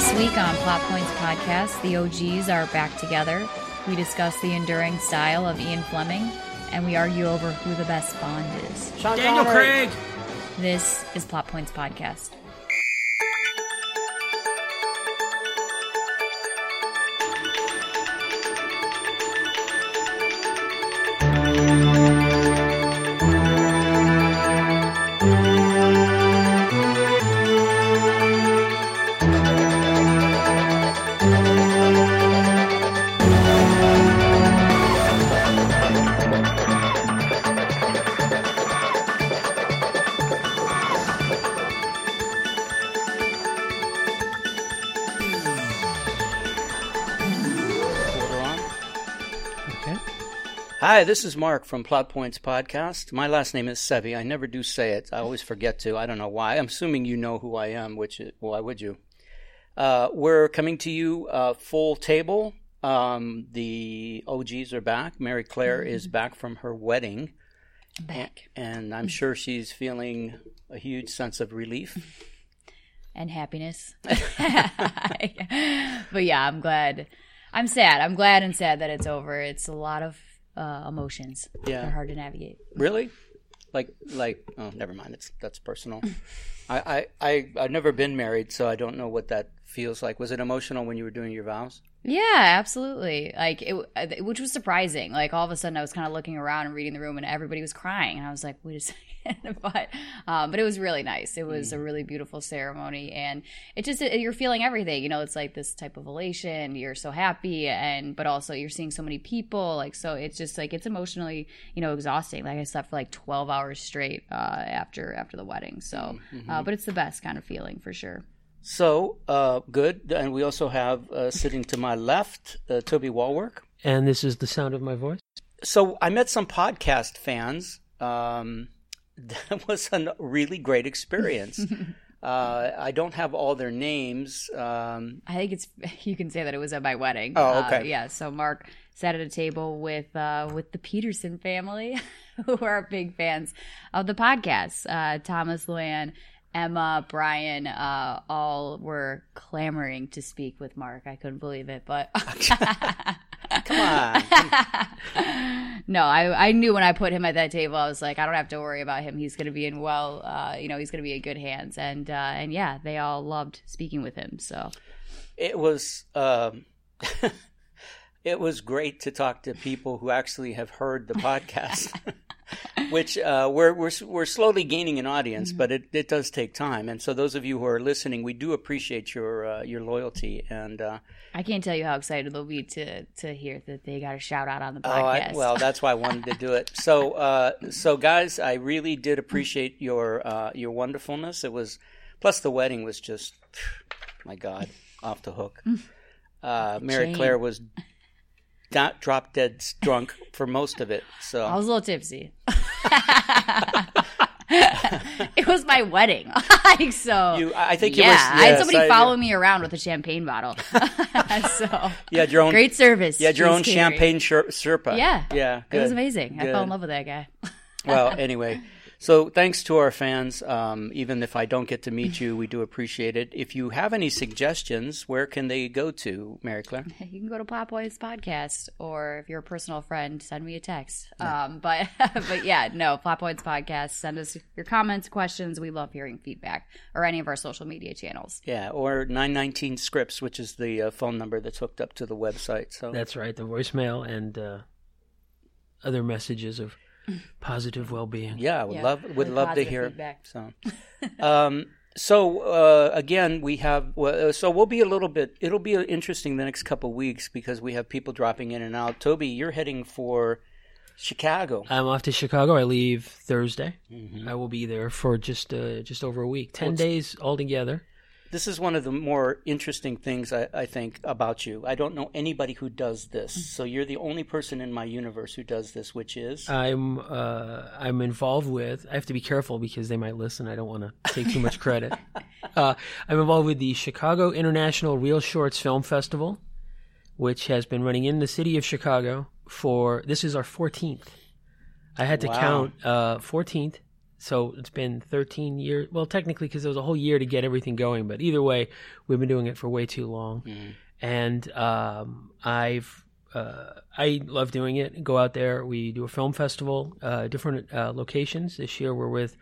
This week on Plot Points Podcast, the OGs are back together. We discuss the enduring style of Ian Fleming, and we argue over who the best Bond is. Sean Daniel Connery. Craig. This is Plot Points Podcast. Hi, this is Mark from Plot Points Podcast. My last name is Sevi. I never do say it. I always forget to. I don't know why. I'm assuming you know who I am, which is, why would you? Uh, we're coming to you uh, full table. Um, the OGs are back. Mary Claire is back from her wedding, Back. and I'm sure she's feeling a huge sense of relief. and happiness. but yeah, I'm glad. I'm sad. I'm glad and sad that it's over. It's a lot of uh, emotions. Yeah. They're hard to navigate. Really? Like, like, oh, never mind. It's that's personal. I, I, I, I've never been married, so I don't know what that feels like. Was it emotional when you were doing your vows? Yeah, absolutely. Like it, uh, which was surprising. Like all of a sudden, I was kind of looking around and reading the room, and everybody was crying, and I was like, "Wait a second. but, um, but it was really nice. It was a really beautiful ceremony, and it just it, you're feeling everything. You know, it's like this type of elation. You're so happy, and but also you're seeing so many people. Like so, it's just like it's emotionally, you know, exhausting. Like I slept for like 12 hours straight uh, after after the wedding. So, uh, but it's the best kind of feeling for sure. So, uh, good. And we also have uh, sitting to my left, uh, Toby Walwork. And this is the sound of my voice. So I met some podcast fans. Um, that was a really great experience. uh, I don't have all their names. Um, I think it's you can say that it was at my wedding. Oh, Uh, okay. yeah. So Mark sat at a table with uh, with the Peterson family, who are big fans of the podcast. Uh, Thomas Luann, Emma, Brian, uh, all were clamoring to speak with Mark. I couldn't believe it, but come on. no, I I knew when I put him at that table, I was like, I don't have to worry about him. He's going to be in well, uh, you know, he's going to be in good hands. And uh, and yeah, they all loved speaking with him. So it was um, it was great to talk to people who actually have heard the podcast which uh, we're, we're we're slowly gaining an audience but it, it does take time. And so those of you who are listening we do appreciate your uh, your loyalty and uh, I can't tell you how excited they'll be to to hear that they got a shout out on the oh, I, podcast. well that's why I wanted to do it. So uh, so guys I really did appreciate your uh, your wonderfulness. It was plus the wedding was just my god off the hook. Uh, Mary Jane. Claire was not drop dead drunk for most of it. So I was a little tipsy. it was my wedding, like so. you, I think yeah, was. I had somebody I- following me around with a champagne bottle. so You had your own. great service. You had your own Catering. champagne sher- Sherpa. Yeah, yeah. It was good, amazing. I fell in love with that guy. well, anyway, so thanks to our fans. Um, even if I don't get to meet you, we do appreciate it. If you have any suggestions, where can they go to, Mary Claire? you can go to Plot Points Podcast, or if you're a personal friend, send me a text. Um, but but yeah, no, Plot Points Podcast. Send us your comments, questions. We love hearing feedback, or any of our social media channels. Yeah, or nine nineteen scripts, which is the uh, phone number that's hooked up to the website. So That's right, the voicemail and uh, other messages of positive well being. yeah, I would Yeah, love would love to hear. feedback. So, um, so uh, again, we have uh, so we'll be a little bit. It'll be interesting the next couple of weeks because we have people dropping in and out. Toby, you're heading for Chicago. I'm off to Chicago. I leave Thursday. Mm-hmm. I will be there for just uh, just over a week, ten Well, days altogether. This is one of the more interesting things I, I think about you. I don't know anybody who does this, Mm-hmm. so you're the only person in my universe who does this, which is I'm uh, I'm involved with. I have to be careful because they might listen. I don't want to take too much credit. uh, I'm involved with the Chicago International Reel Shorts Film Festival, which has been running in the city of Chicago for this is our 14th. I had to Wow. count uh, 14th, so it's been 13 years. Well, technically, because it was a whole year to get everything going. But either way, we've been doing it for way too long. Mm. And um, I've uh, I love doing it. Go out there. We do a film festival, uh, different uh, locations. This year we're with,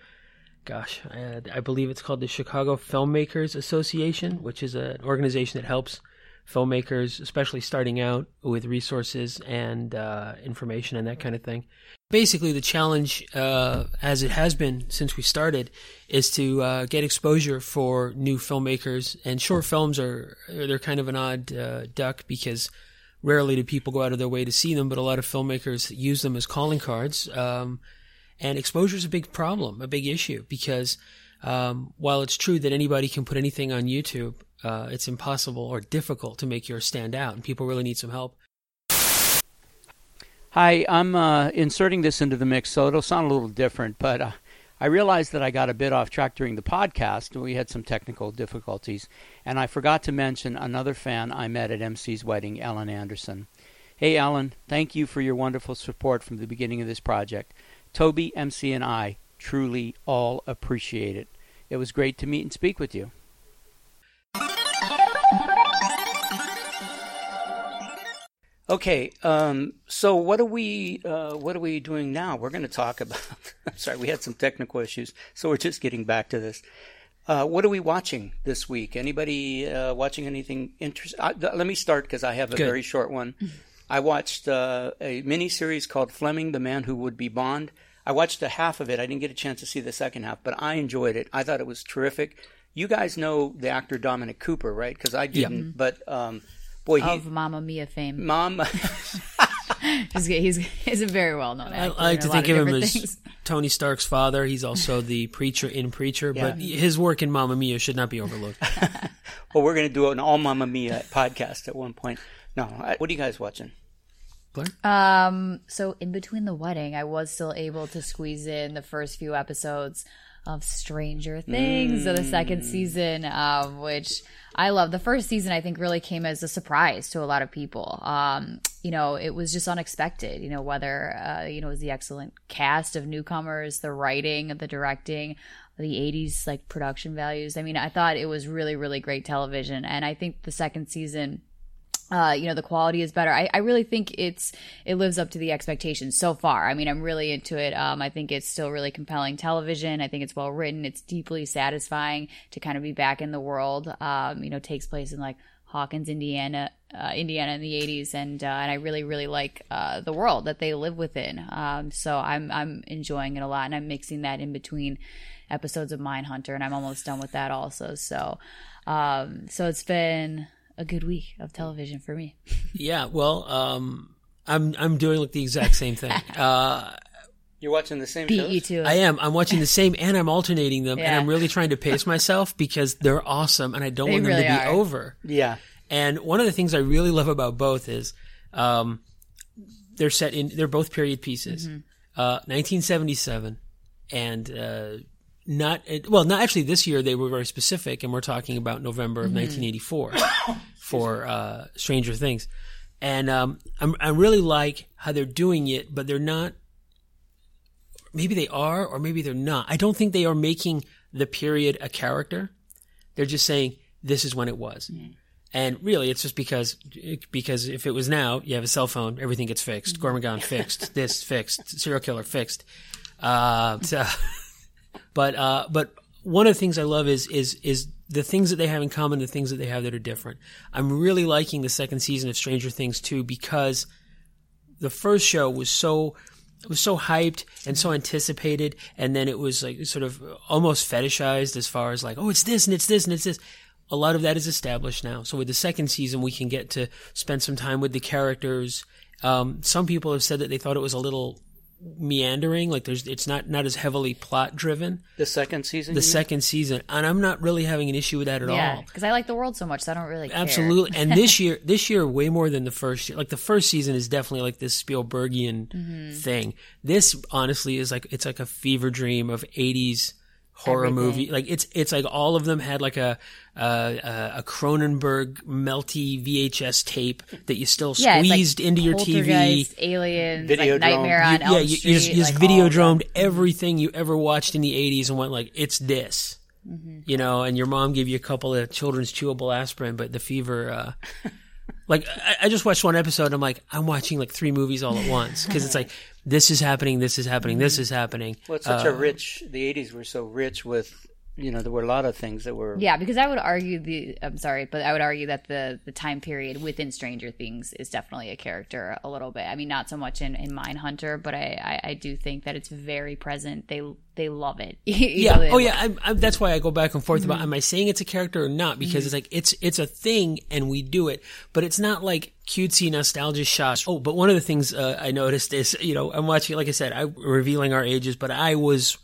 gosh, I, I believe it's called the Chicago Filmmakers Association, which is an organization that helps filmmakers, especially starting out, with resources and uh, information and that kind of thing. Basically, the challenge, uh, as it has been since we started, is to uh, get exposure for new filmmakers. And short films are they're kind of an odd uh, duck because rarely do people go out of their way to see them, but a lot of filmmakers use them as calling cards. Um, and exposure is a big problem, a big issue, because um, while it's true that anybody can put anything on YouTube, uh, it's impossible or difficult to make yours stand out, and people really need some help. Hi, I'm uh, inserting this into the mix, so it'll sound a little different, but uh, I realized that I got a bit off track during the podcast. We had some technical difficulties, and I forgot to mention another fan I met at MC's wedding, Ellen Anderson. Hey, Ellen, thank you for your wonderful support from the beginning of this project. Toby, MC, and I truly all appreciate it. It was great to meet and speak with you. Okay, um, so what are we uh, what are we doing now? We're going to talk about. I'm sorry, we had some technical issues, so we're just getting back to this. Uh, what are we watching this week? Anybody uh, watching anything interesting? Uh, let me start because I have a Good. very short one. I watched uh, a mini series called Fleming, the Man Who Would Be Bond. I watched a half of it. I didn't get a chance to see the second half, but I enjoyed it. I thought it was terrific. You guys know the actor Dominic Cooper, right? Because I didn't. But um, boy, he, Of Mamma Mia fame. mom. He's, he's, he's a very well known I, actor. I like to think lot of him different as things. Tony Stark's father. He's also the preacher in Preacher, but his work in Mamma Mia should not be overlooked. well, we're going to do an all Mamma Mia podcast at one point. No, I, what are you guys watching? Blair? Um, so in between the wedding, I was still able to squeeze in the first few episodes of Stranger Things of the second season, um, which I love. The first season, I think, really came as a surprise to a lot of people. Um, you know, it was just unexpected. You know, whether uh, you know it was the excellent cast of newcomers, the writing, the directing, the 80s like production values. I mean, I thought it was really, really great television, and I think the second season uh, you know the quality is better. I, I really think it's it lives up to the expectations so far. I mean, I'm really into it. Um, I think it's still really compelling television. I think it's well written. It's deeply satisfying to kind of be back in the world. Um, you know, takes place in like Hawkins, Indiana, uh, Indiana in the 80s, and uh, and I really really like uh, the world that they live within. Um, so I'm I'm enjoying it a lot, and I'm mixing that in between episodes of Mindhunter, and I'm almost done with that also. So, um, so it's been a good week of television for me. Yeah, well, um, I'm I'm doing like the exact same thing. Uh, You're watching the same Beat shows? you to it. I am. I'm watching the same, and I'm alternating them, and I'm really trying to pace myself because they're awesome, and I don't They want them really to be are. over. Yeah. And one of the things I really love about both is um, they're set in. They're both period pieces. Mm-hmm. Uh, 1977, and uh, not well. Not actually. This year they were very specific, and we're talking about November Mm-hmm. of 1984 for uh, Stranger Things. And um, I'm, I really like how they're doing it, but they're not. Maybe they are, or maybe they're not. I don't think they are making the period a character. They're just saying this is when it was. And really, it's just because because if it was now, you have a cell phone, everything gets fixed. Gormagon fixed, this fixed, serial killer fixed. Uh, so- but uh, but one of the things I love is is is the things that they have in common, the things that they have that are different. I'm really liking the second season of Stranger Things too because the first show was so it was so hyped and so anticipated, and then it was like sort of almost fetishized as far as like, oh, it's this and it's this and it's this. A lot of that is established now. So with the second season, we can get to spend some time with the characters. Um, some people have said that they thought it was a little meandering, like there's it's not not as heavily plot driven. The second season? The you mean? second season, and I'm not really having an issue with that at yeah, all. because I like the world so much, so I don't really care. Absolutely. And this year, this year, way more than the first year. Like the first season is definitely like this Spielbergian Mm-hmm. thing. This honestly is like, it's like a fever dream of 80s horror Everything. movie. Like it's it's like all of them had like a a, a Cronenberg melty VHS tape that you still Yeah, it's like squeezed into your TV. Poltergeist, Aliens, Videodrome. like Nightmare on You- Elm yeah, you, Street. you just, you just like, all videodromed everything you ever watched in the '80s and went like, "It's this," Mm-hmm. you know. And your mom gave you a couple of children's chewable aspirin, but the fever. Uh, like I, I just watched one episode. and I'm like, I'm watching like three movies all at once because it's like this is happening, this is happening, this is happening. Well, it's such a Uh, rich. The '80s were so rich with, you know, there were a lot of things that were. Yeah, because I would argue the I'm sorry, but I would argue that the the time period within Stranger Things is definitely a character a little bit. I mean, not so much in in Mindhunter, but I I, I do think that it's very present. They they love it. Yeah. know, Oh, love- yeah. I'm, I'm, that's why I go back and forth Mm-hmm. about am I saying it's a character or not? Because it's like it's it's a thing and we do it, but it's not like cutesy nostalgia shots. Oh, but one of the things uh, I noticed is you know I'm watching. Like I said, I revealing our ages, but I was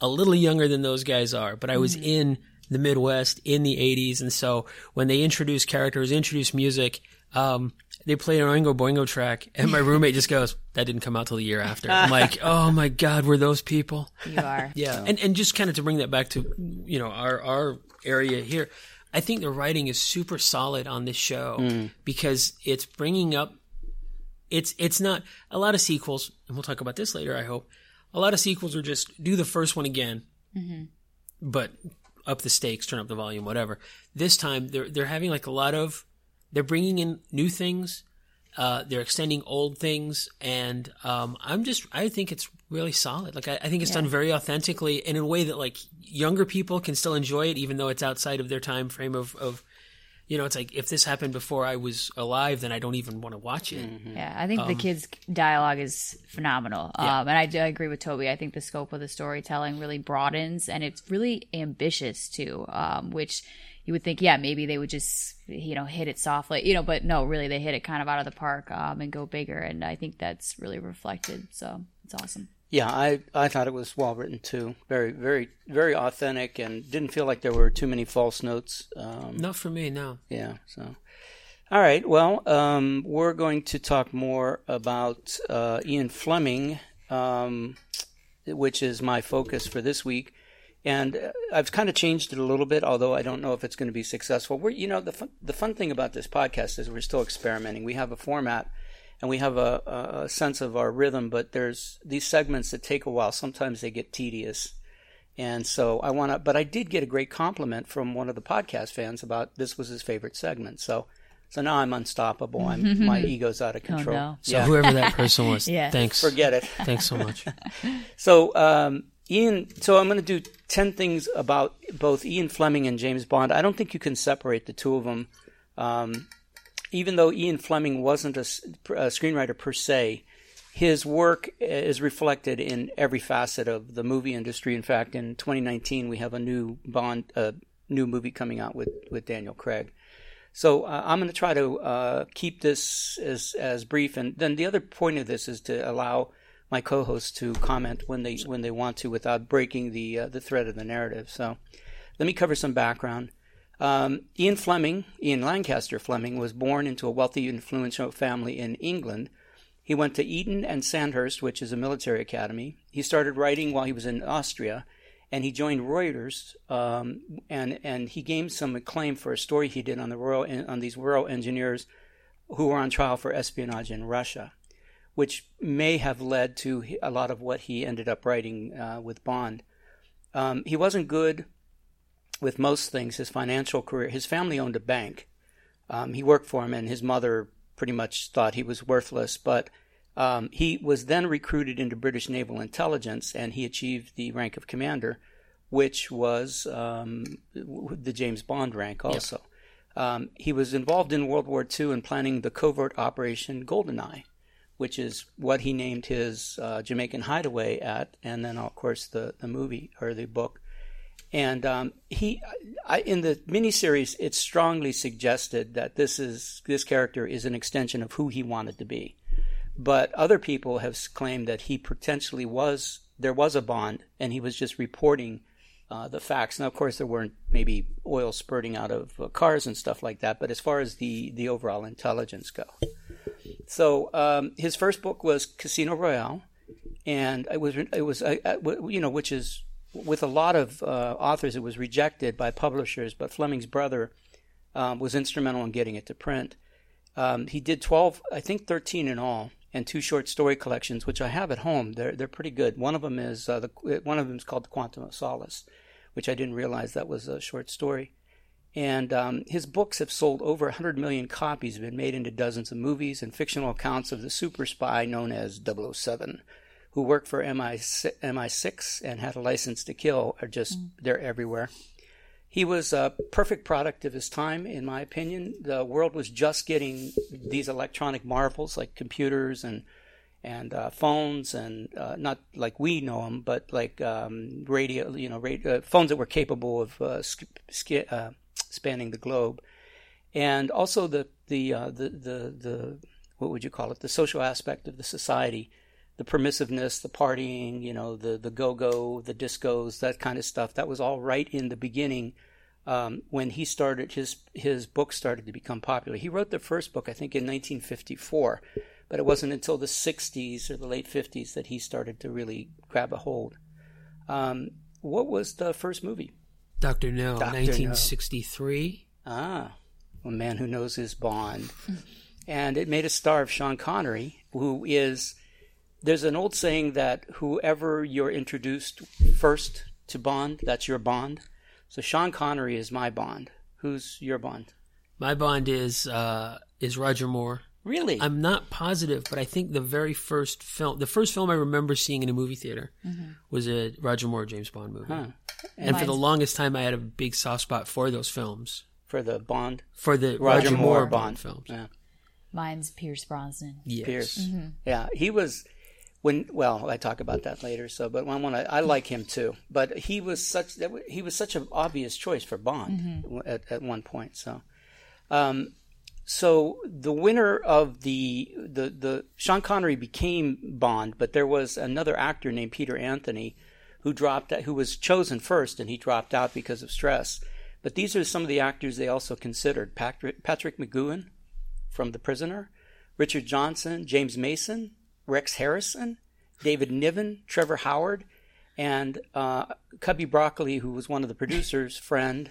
a little younger than those guys are. But I was in the Midwest in the '80s, and so when they introduce characters, introduce music. Um, they played an Oingo Boingo track, and my roommate just goes, "That didn't come out till the year after." I'm like, "Oh my god, were those people?" you are. Yeah, and and just kind of to bring that back to you know our our area here, I think the writing is super solid on this show because it's bringing up. It's it's not a lot of sequels, and we'll talk about this later. I hope a lot of sequels are just do the first one again, but up the stakes, turn up the volume, whatever. This time they're they're having like a lot of they're bringing in new things. Uh, they're extending old things, and um, I'm just I think it's really solid. Like I, I think it's done very authentically and in a way that like younger people can still enjoy it, even though it's outside of their time frame of of you know. It's like if this happened before I was alive, then I don't even want to watch it. Yeah, I think the Um, kids' dialogue is phenomenal. Um, and I, do agree with Toby. I think the scope of the storytelling really broadens and it's really ambitious too, um, which you would think, yeah, maybe they would just, you know, hit it softly, you know, but no, really they hit it kind of out of the park um, and go bigger. And I think that's really reflected. So it's awesome. Yeah, I, I thought it was well written too. Very, very, very authentic, and didn't feel like there were too many false notes. Um, Not for me, no. yeah, so. All right, well, um, we're going to talk more about uh, Ian Fleming, um, which is my focus for this week. And uh, I've kind of changed it a little bit, although I don't know if it's going to be successful. We're, you know, the fun, the fun thing about this podcast is we're still experimenting. We have a format and we have a, a, a sense of our rhythm, but there's these segments that take a while. Sometimes they get tedious. And so I want to, but I did get a great compliment from one of the podcast fans about this was his favorite segment. So, so now I'm unstoppable. I'm, my ego's out of control. no. So Yeah, whoever that person was, Yeah. thanks. forget it. Thanks so much. So, um, Ian, so I'm going to do 10 things about both Ian Fleming and James Bond. I don't think you can separate the two of them. Um, even though Ian Fleming wasn't a screenwriter per se, his work is reflected in every facet of the movie industry. In fact, in 2019, we have a new Bond, uh, new movie coming out with, with Daniel Craig. So uh, I'm going to try to uh, keep this as as brief, and then the other point of this is to allow my co-hosts to comment when they when they want to without breaking the uh, the thread of the narrative. So let me cover some background. Um, Ian Fleming, Ian Lancaster Fleming, was born into a wealthy, influential family in England. He went to Eton and Sandhurst, which is a military academy. He started writing while he was in Austria, and he joined Reuters. Um, and and he gained some acclaim for a story he did on the royal on these royal engineers who were on trial for espionage in Russia, which may have led to a lot of what he ended up writing uh, with Bond. Um, he wasn't good with most things. His financial career, his family owned a bank. Um, he worked for him, and his mother pretty much thought he was worthless. But um, he was then recruited into British naval intelligence, and he achieved the rank of commander, which was um, the James Bond rank also. Um, he was involved in World War II in planning the covert operation Goldeneye, which is what he named his uh, Jamaican hideaway at, and then of course the the movie or the book. And um, he, I, in the miniseries, it's strongly suggested that this is this character is an extension of who he wanted to be. But other people have claimed that he potentially was there was a Bond, and he was just reporting uh, the facts. Now, of course, there weren't maybe oil spurting out of uh, cars and stuff like that. But as far as the the overall intelligence go, so um, his first book was Casino Royale, and it was it was uh, uh, you know which is with a lot of uh, authors, it was rejected by publishers, but Fleming's brother um, was instrumental in getting it to print. Um, he did 12, I think 13 in all, and two short story collections, which I have at home. They're, they're pretty good. One of them is uh, the, one of them is called The Quantum of Solace, which I didn't realize that was a short story. And um, his books have sold over 100 million copies, have been made into dozens of movies and fictional accounts of the super spy known as 007 who worked for MI, MI6 and had a license to kill are just, mm. they're everywhere. He was a perfect product of his time, in my opinion. The world was just getting these electronic marvels like computers and and uh, phones and uh, not like we know them, but like um, radio, you know, radio, uh, phones that were capable of uh, sk- uh, spanning the globe, and also the the, uh, the the the what would you call it? The social aspect of the society the permissiveness, the partying, you know, the the go go, the discos, that kind of stuff. That was all right in the beginning um, when he started his his book started to become popular. He wrote the first book, I think, in 1954, but it wasn't until the 60s or the late 50s that he started to really grab a hold. Um, what was the first movie? Doctor No, Dr. 1963. No. Ah, a man who knows his Bond, and it made a star of Sean Connery, who is there's an old saying that whoever you're introduced first to Bond, that's your Bond. So Sean Connery is my Bond. Who's your Bond? My Bond is uh, is Roger Moore. Really? I'm not positive, but I think the very first film, the first film I remember seeing in a movie theater, mm-hmm. was a Roger Moore James Bond movie. Huh. And, and for the longest time, I had a big soft spot for those films. For the Bond. For the Roger, Roger Moore, Moore, Bond, Bond films. Yeah. Mine's Pierce Brosnan. Yes. Pierce. Mm-hmm. Yeah, he was when well I talk about that later. So, but I want to I like him too. But he was such that he was such an obvious choice for Bond mm-hmm. at at one point. So, um, so the winner of the the the Sean Connery became Bond, but there was another actor named Peter Anthony who dropped who was chosen first, and he dropped out because of stress. But these are some of the actors they also considered: Patrick, Patrick McGoohan from The Prisoner, Richard Johnson, James Mason, Rex Harrison, David Niven, Trevor Howard, and uh, Cubby Broccoli, who was one of the producers' friend,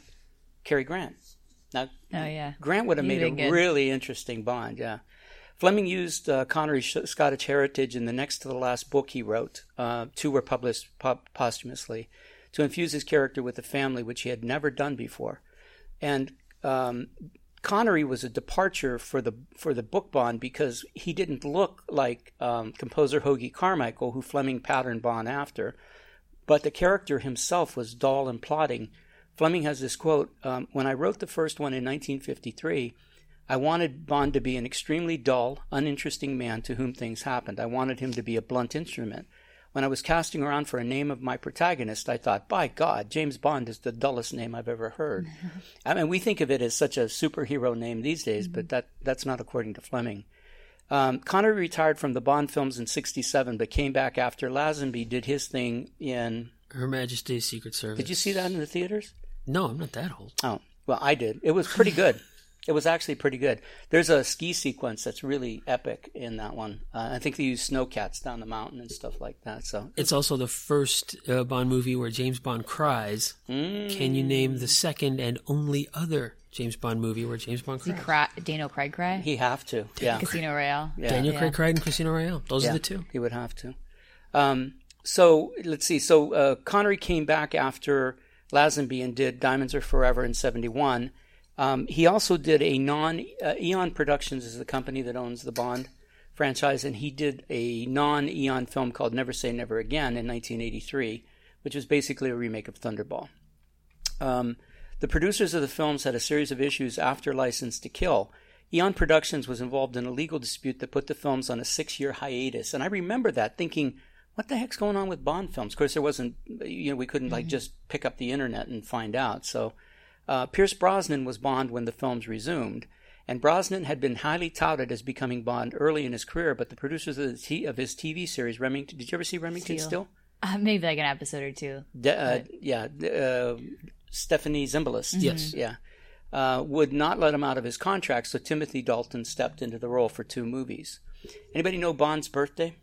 Cary Grant. Now, oh yeah, Grant would have made a good. really interesting Bond. Yeah, Fleming used uh, Connery's Scottish heritage in the next to the last book he wrote. Uh, two were published po- posthumously to infuse his character with a family, which he had never done before. And um, Connery was a departure for the for the book Bond because he didn't look like um, composer Hoagy Carmichael, who Fleming patterned Bond after, but the character himself was dull and plodding. Fleming has this quote: um, "When I wrote the first one in 1953." I wanted Bond to be an extremely dull, uninteresting man to whom things happened. I wanted him to be a blunt instrument. When I was casting around for a name of my protagonist, I thought, by God, James Bond is the dullest name I've ever heard. I mean, we think of it as such a superhero name these days, mm-hmm. but that, that's not according to Fleming. Um, Connery retired from the Bond films in 67, but came back after Lazenby did his thing in Her Majesty's Secret Service. Did you see that in the theaters? No, I'm not that old. Oh, well, I did. It was pretty good. It was actually pretty good. There's a ski sequence that's really epic in that one. Uh, I think they use snowcats down the mountain and stuff like that. So it's also the first uh, Bond movie where James Bond cries. Mm. Can you name the second and only other James Bond movie where James Bond cries? Cry, Daniel Craig cry. He have to. Yeah. Casino Royale. Yeah. Daniel yeah. Craig cried in Casino Royale. Those yeah, are the two. He would have to. Um, so let's see. So uh, Connery came back after Lazenby and did Diamonds Are Forever in '71 um, he also did a non uh, Eon Productions is the company that owns the Bond franchise, and he did a non Eon film called Never Say Never Again in 1983, which was basically a remake of Thunderball. Um, the producers of the films had a series of issues after License to Kill. Eon Productions was involved in a legal dispute that put the films on a six year hiatus. And I remember that thinking, what the heck's going on with Bond films? Of course, there wasn't, you know, we couldn't like mm-hmm. just pick up the internet and find out. So uh, Pierce Brosnan was Bond when the films resumed, and Brosnan had been highly touted as becoming Bond early in his career. But the producers of, the t- of his TV series, Remington, did you ever see Remington Steele? Still? Uh, maybe like an episode or two. De- uh, yeah, uh, Stephanie Zimbalist. Mm-hmm. Yes, yeah. Uh, would not let him out of his contract, so Timothy Dalton stepped into the role for two movies. Anybody know Bond's birthday?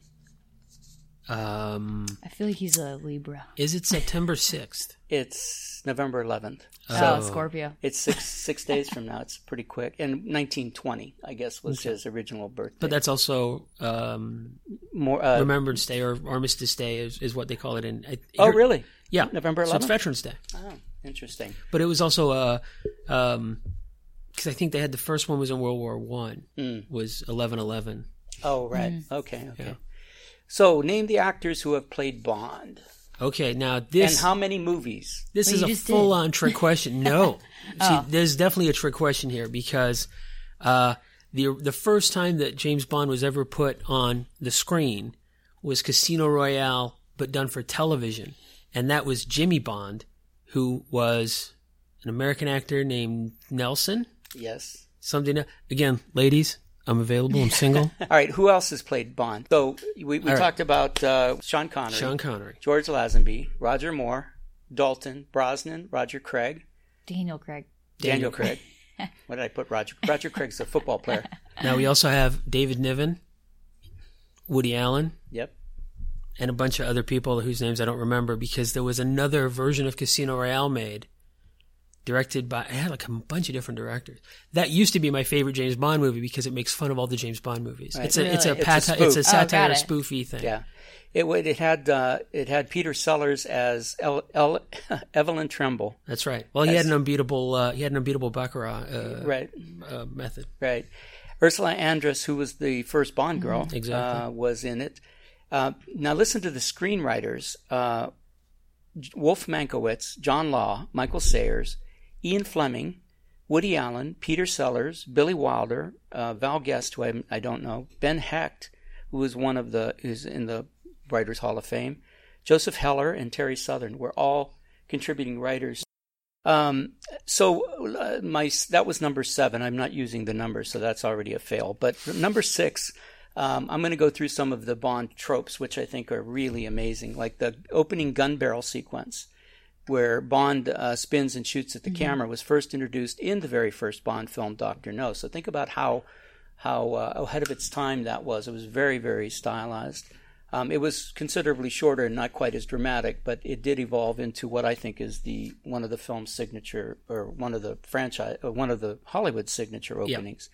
Um, I feel like he's a Libra. is it September sixth? It's November 11th. Oh, Scorpio. It's six six days from now. It's pretty quick. And 1920, I guess, was his original birthday. But that's also um, more. Uh, Remembrance Day or Armistice Day is, is what they call it in. I- oh, here- really? Yeah, November So it's 11th? Veterans Day. Oh, interesting. But it was also uh, um, because I think they had the first one was in World War One. Was eleven eleven. Oh, right. Okay. Okay. So, name the actors who have played Bond, Okay, now this and how many movies? This Well, is a just did. full on trick question. No. Oh. See, there's definitely a trick question here because uh, the the first time that James Bond was ever put on the screen was Casino Royale, but done for television, and that was Jimmy Bond, who was an American actor named Nelson. Yes. Something again, ladies, I'm available. I'm single. All right. Who else has played Bond? So we, we right. talked about uh, Sean Connery, Sean Connery. George Lazenby, Roger Moore, Dalton, Brosnan, Roger Craig, Daniel Craig. Daniel, Craig. what did I put? Roger. Roger Craig's a football player. Now we also have David Niven, Woody Allen, Yep. and a bunch of other people whose names I don't remember because there was another version of Casino Royale made, directed by I had like a bunch of different directors. That used to be my favorite James Bond movie because it makes fun of all the James Bond movies. It's a it's a Really? It's a pat- it's a spoof. Oh, got satire it. spoofy thing. Yeah. It would. It had. Uh, it had Peter Sellers as El, El, Evelyn Tremble. That's right. Well, he had an unbeatable uh, he had an unbeatable baccarat uh, Right. uh, method. Right. Ursula Andress, who was the first Bond girl, Mm-hmm. exactly. uh, was in it. Uh, now listen to the screenwriters: uh, Wolf Mankowitz, John Law, Michael Sayers, Ian Fleming, Woody Allen, Peter Sellers, Billy Wilder, uh, Val Guest, who I, I don't know, Ben Hecht, who was one of the who's in the Writers Hall of Fame, Joseph Heller, and Terry Southern were all contributing writers. Um, so uh, my that was number seven. I'm not using the number, so that's already a fail. But number six, um, I'm going to go through some of the Bond tropes, which I think are really amazing, like the opening gun barrel sequence, where Bond uh, spins and shoots at the camera, was first introduced in the very first Bond film, Doctor No. So think about how how uh, ahead of its time that was. It was very very stylized. Um, it was considerably shorter and not quite as dramatic, but it did evolve into what I think is the one of the film's signature or one of the franchise, or one of the Hollywood signature openings.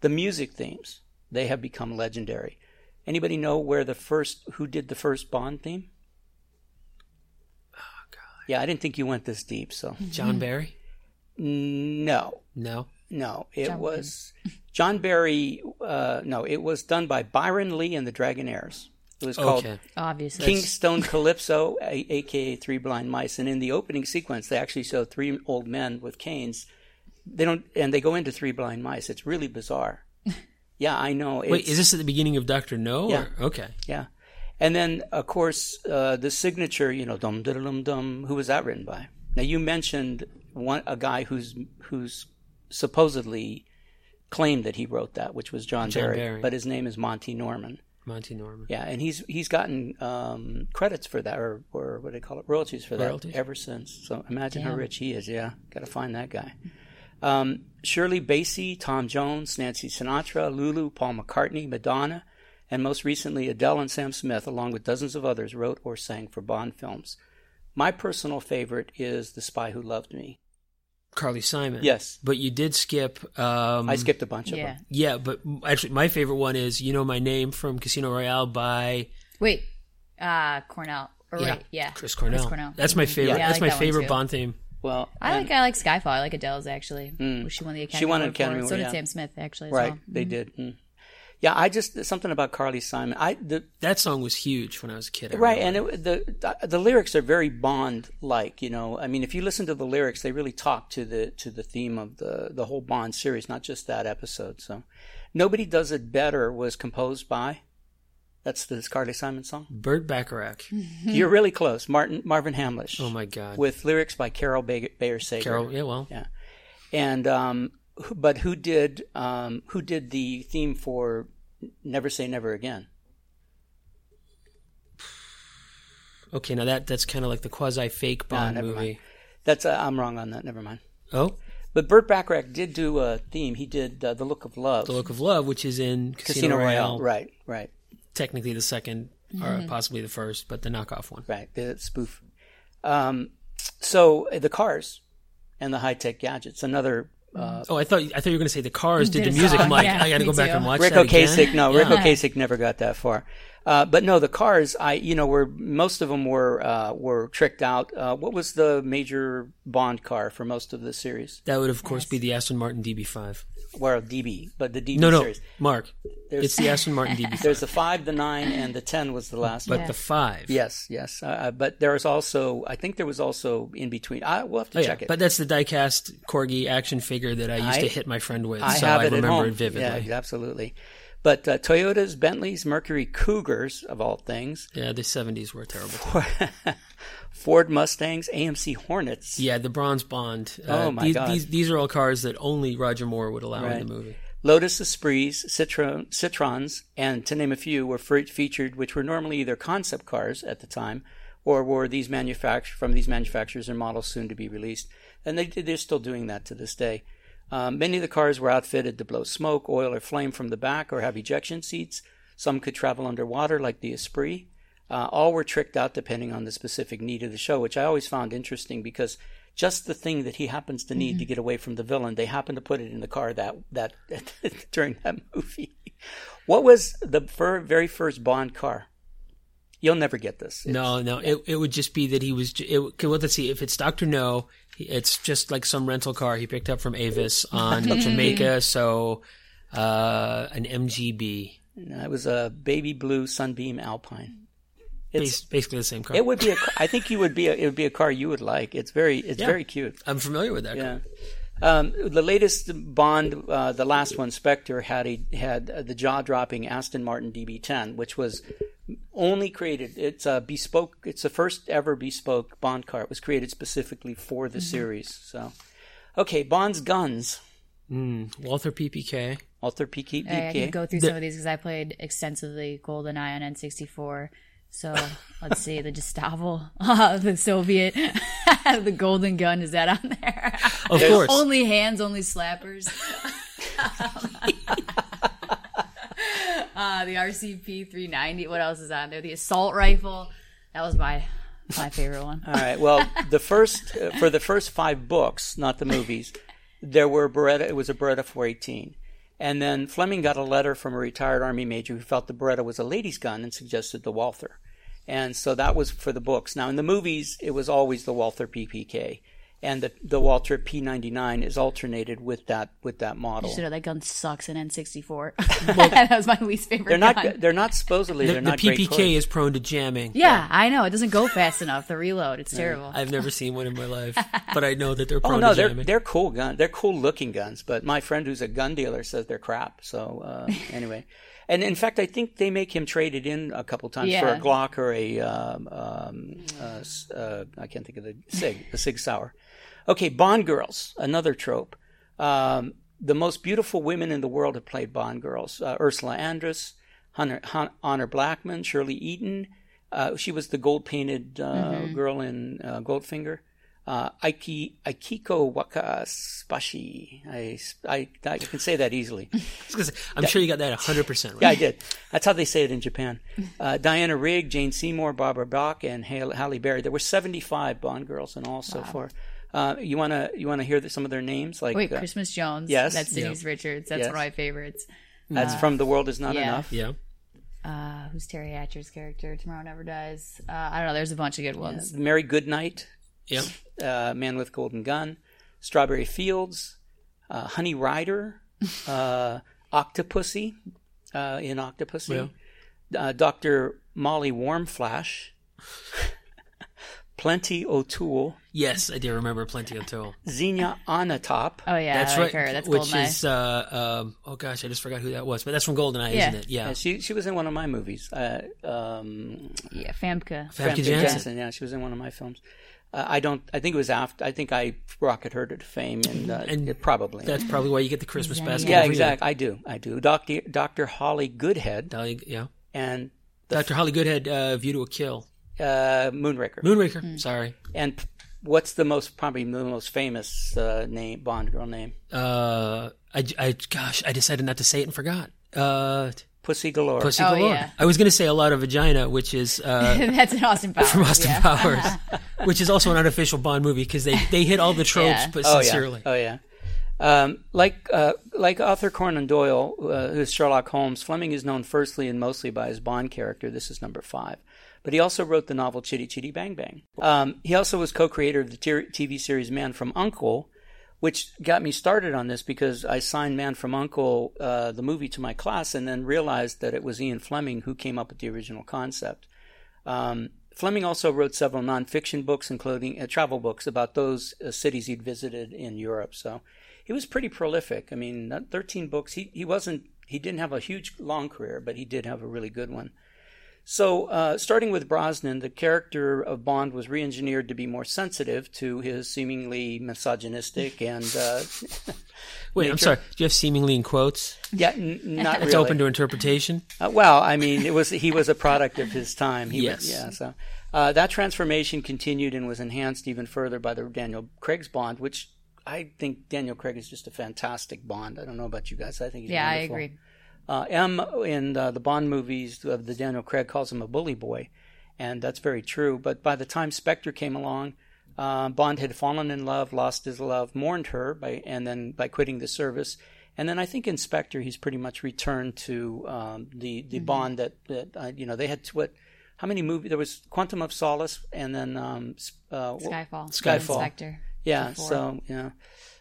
The music themes they have become legendary. Anybody know where the first who did the first Bond theme? Yeah, I didn't think you went this deep. So John Barry? no, No. no, it John was John Barry. Uh, no, it was done by Byron Lee and the Dragonaires. It was called Okay. Obviously. Kingston Calypso, a- aka Three Blind Mice, and in the opening sequence, they actually show three old men with canes. They don't, and they go into Three Blind Mice. It's really bizarre. Yeah, I know. Wait, It's- is this at the beginning of Doctor No? Yeah. Or? Okay. yeah, and then of course uh, the signature, you know, dum dum dum dum. Who was that written by? Now you mentioned one a guy who's who's supposedly claimed that he wrote that, which was John, John Barry, Barry. but his name is Monty Norman. Monty Norman. Yeah, and he's he's gotten um, credits for that, or or what do they call it, royalties for that, ever since. So imagine how rich he is. Yeah, got to find that guy. Um, Shirley Bassey, Tom Jones, Nancy Sinatra, Lulu, Paul McCartney, Madonna, and most recently Adele and Sam Smith, along with dozens of others, wrote or sang for Bond films. My personal favorite is The Spy Who Loved Me. Carly Simon. Yes, But you did skip. Um, I skipped a bunch of them. Yeah, but actually, my favorite one is "You Know My Name" from Casino Royale by Wait. Uh, Cornell. Or yeah, wait, yeah. Chris Cornell. Chris Cornell. That's my favorite. Yeah, That's like my that favorite. Bond theme. Well, I like I like Skyfall. I like Adele's actually. She won the Academy. She won an Award. Academy So Award, did yeah. Sam Smith actually. As right, Well. they did. Mm. Yeah, I just something about Carly Simon. I the That song was huge when I was a kid. I Right, and it, the, the lyrics are very Bond like. You know, I mean, if you listen to the lyrics, they really talk to the to the theme of the the whole Bond series, not just that episode. So, nobody does it better was composed by. That's the Carly Simon song. Burt Bacharach. You're really close, Martin Marvin Hamlisch. Oh my God. With lyrics by Carol Bayer, Sager. Carol. Yeah, well, Yeah, and um, but who did um who did the theme for Never Say Never Again? okay. Now that that's kind of like the quasi fake Bond never movie. mind. That's uh, I'm wrong on that. Never mind. Oh, But Burt Bacharach did do a theme. He did uh, "The Look of Love," The Look of Love, which is in Casino, Casino Royale. Royale. Right, right. Technically, the second or possibly the first, but the knockoff one. Right, the spoof. Um, so uh, the cars and the high tech gadgets. Another uh, Oh, I thought I thought you were going to say the Cars did, Did the music. song, I'm like, yeah, I got to me go back too. and watch Rico that again. Kasich. No, Rico Yeah. Kasich never got that far. Uh, but no, the cars. I you know were most of them were uh, were tricked out. Uh, what was the major Bond car for most of the series? That would of course be the Aston Martin DB5. Well, DB, but the DB No, no, series. Mark, There's- it's the Aston Martin DB5. There's the five, the nine, and the ten was the last. but one. the five. Yes, yes. Uh, but there was also, I think there was also in between. I we'll have to Oh, yeah. check it. But that's the diecast corgi action figure that I used I- to hit my friend with, I so have I it at remember home. it vividly. Yeah, absolutely. But uh, Toyotas, Bentleys, Mercury Cougars, of all things, Yeah, the seventies were terrible. Ford Mustangs, AMC Hornets, Yeah, the bronze Bond. Uh, Oh, my these, God. These these are all cars that only Roger Moore would allow in the movie. Lotus Esprits, Citroën, Citroëns, and to name a few, were fe- featured, which were normally either concept cars at the time, or were these manufacture from these manufacturers and models soon to be released. And they they're still doing that to this day. Um, many of the cars were outfitted to blow smoke, oil, or flame from the back, or have ejection seats. Some could travel underwater, like the Esprit. Uh, all were tricked out depending on the specific need of the show, which I always found interesting because just the thing that he happens to need to get away from the villain, they happen to put it in the car that that during that movie. What was the fir- very first Bond car? You'll never get this. It's- No, no, it it would just be that he was. It, well, let's see. If it's Doctor No, it's just like some rental car he picked up from Avis on Jamaica. So uh, an MGB, no, it was a baby blue Sunbeam Alpine. It's basically the same car. it would be a. ca- I think you would be. A, it would be a car you would like. It's very. It's Yeah. very cute. I'm familiar with that. Yeah. Car. Um, the latest Bond, uh, the last one, Spectre, had a had uh, the jaw-dropping Aston Martin DB10, which was only created. It's a bespoke. It's the first ever bespoke Bond car. It was created specifically for the series. So, okay, Bond's guns. Mm, Walther PPK. Walther PK. I, I can go through some of these because I played extensively GoldenEye on N64. So let's see the Gestapo, uh, the Soviet, the Golden Gun. Is that on there? Of course. only hands, only slappers. uh, the RCP 390. What else is on there? The assault rifle. That was my my favorite one. All right. Well, the first uh, for the first five books, not the movies, there were Beretta. It was a Beretta 418, and then Fleming got a letter from a retired Army major who felt the Beretta was a lady's gun and suggested the Walther, and so that was for the books. Now in the movies, it was always the Walther PPK, and the the Walther P99 is alternated with that with that model. Just know that gun sucks in N64. that was my least favorite. They're not. gun. They're not supposedly. The, they're the not great PPK toys. is prone to jamming. Yeah, I know. It doesn't go fast enough. The reload. It's terrible. I've never seen one in my life, but I know that they're Oh no, to they're jamming. they're cool gun. They're cool looking guns. But my friend who's a gun dealer says they're crap. So uh, anyway, and in fact, I think they make him trade it in a couple times for a Glock or a um, um, uh, uh, I can't think of the Sig, the Sig Sauer. Okay, Bond girls, another trope. Um, the most beautiful women in the world have played Bond girls. Uh, Ursula Andress, Hunter, Hon- Honor Blackman, Shirley Eaton. Uh, she was the gold painted uh, girl in uh, Goldfinger. Uh, Aiki, Aikiko Wakaspashi. I, I, I can say that easily. I'm sure you got that 100 percent right. Yeah, I did. That's how they say it in Japan. Uh, Diana Rigg, Jane Seymour, Barbara Bach, and Hal- Halle Berry. There were 75 Bond girls in all so far. Uh, you want to you want to hear the, some of their names? Like Wait, uh, Christmas Jones. yes. That's Denise Richards. That's Yes. one of my favorites. that's from The World Is Not yeah. Enough. Yeah. Uh, who's Teri Hatcher's character? Tomorrow Never Dies. Uh, I don't know. There's a bunch of good ones. Mary Goodnight, Yeah. uh, Man with Golden Gun, Strawberry Fields, uh, Honey Rider, uh, Octopussy uh, in Octopussy, uh, Dr. Molly Warmflash, Plenty O'Toole, Yes, I do remember plenty of Tool. Xenia Onatop, Oh yeah, That's I like right. her. That's which Goldeneye. is uh, um, oh gosh, I just forgot who that was, but that's from Goldeneye, Yeah. isn't it? Yeah. Uh, she she was in one of my movies. Uh, um, yeah, Famke. Famke Famke Janssen. Yeah, she was in one of my films. Uh, I don't. I think it was after. I think I rocket her to fame, and, uh, And it probably. That's probably why you get the Christmas Xenia. basket. yeah, every year. exactly. I do. I do. Doctor Doctor Holly Goodhead Dolly- Yeah. and Dr. Holly Goodhead, uh, View to a Kill. Uh, Moonraker. Moonraker. Sorry. and p- what's the most probably the most famous uh, name Bond girl name? Uh, I, I, gosh, I decided not to say it and forgot. Uh, Pussy Galore. Pussy galore. Oh, yeah. I was going to say a lot of vagina, which is uh, That's an Austin Powers. from Austin yeah. Powers, which is also an unofficial Bond movie because they, they hit all the tropes, Yeah. but Oh sincerely. yeah. Oh yeah. Um, like uh, like Arthur Conan Doyle, uh, who's Sherlock Holmes, Fleming is known firstly and mostly by his Bond character. This is number five. But he also wrote the novel Chitty Chitty Bang Bang. Um, he also was co-creator of the TV series Man from Uncle, which got me started on this because I signed Man from Uncle, uh, the movie, to my class, and then realized that it was Ian Fleming who came up with the original concept. Um, Fleming also wrote several nonfiction books, including uh, travel books about those uh, cities he'd visited in Europe. So he was pretty prolific. I mean, 13 books. He he wasn't. He didn't have a huge long career, but he did have a really good one. So, uh, starting with Brosnan, the character of Bond was re-engineered to be more sensitive to his seemingly misogynistic and uh, Wait, I'm sorry. Do you have seemingly in quotes? yeah, n- not It's really. open to interpretation. Uh, well, I mean, it was he was a product of his time. He Yes. Was, yeah. So uh, that transformation continued and was enhanced even further by the Daniel Craig's Bond, which I think Daniel Craig is just a fantastic Bond. I don't know about you guys. I think he's Yeah, I agree. Uh, M in uh, the Bond movies of the Daniel Craig calls him a bully boy, and that's very true. But by the time Spectre came along, uh, Bond had fallen in love, lost his love, mourned her by, and then by quitting the service. And then I think in Spectre he's pretty much returned to um, the the Bond that that uh, you know they had to, what how many movies there was Quantum of Solace and then um, uh, Skyfall. Skyfall. Inspector. yeah, Before. so yeah.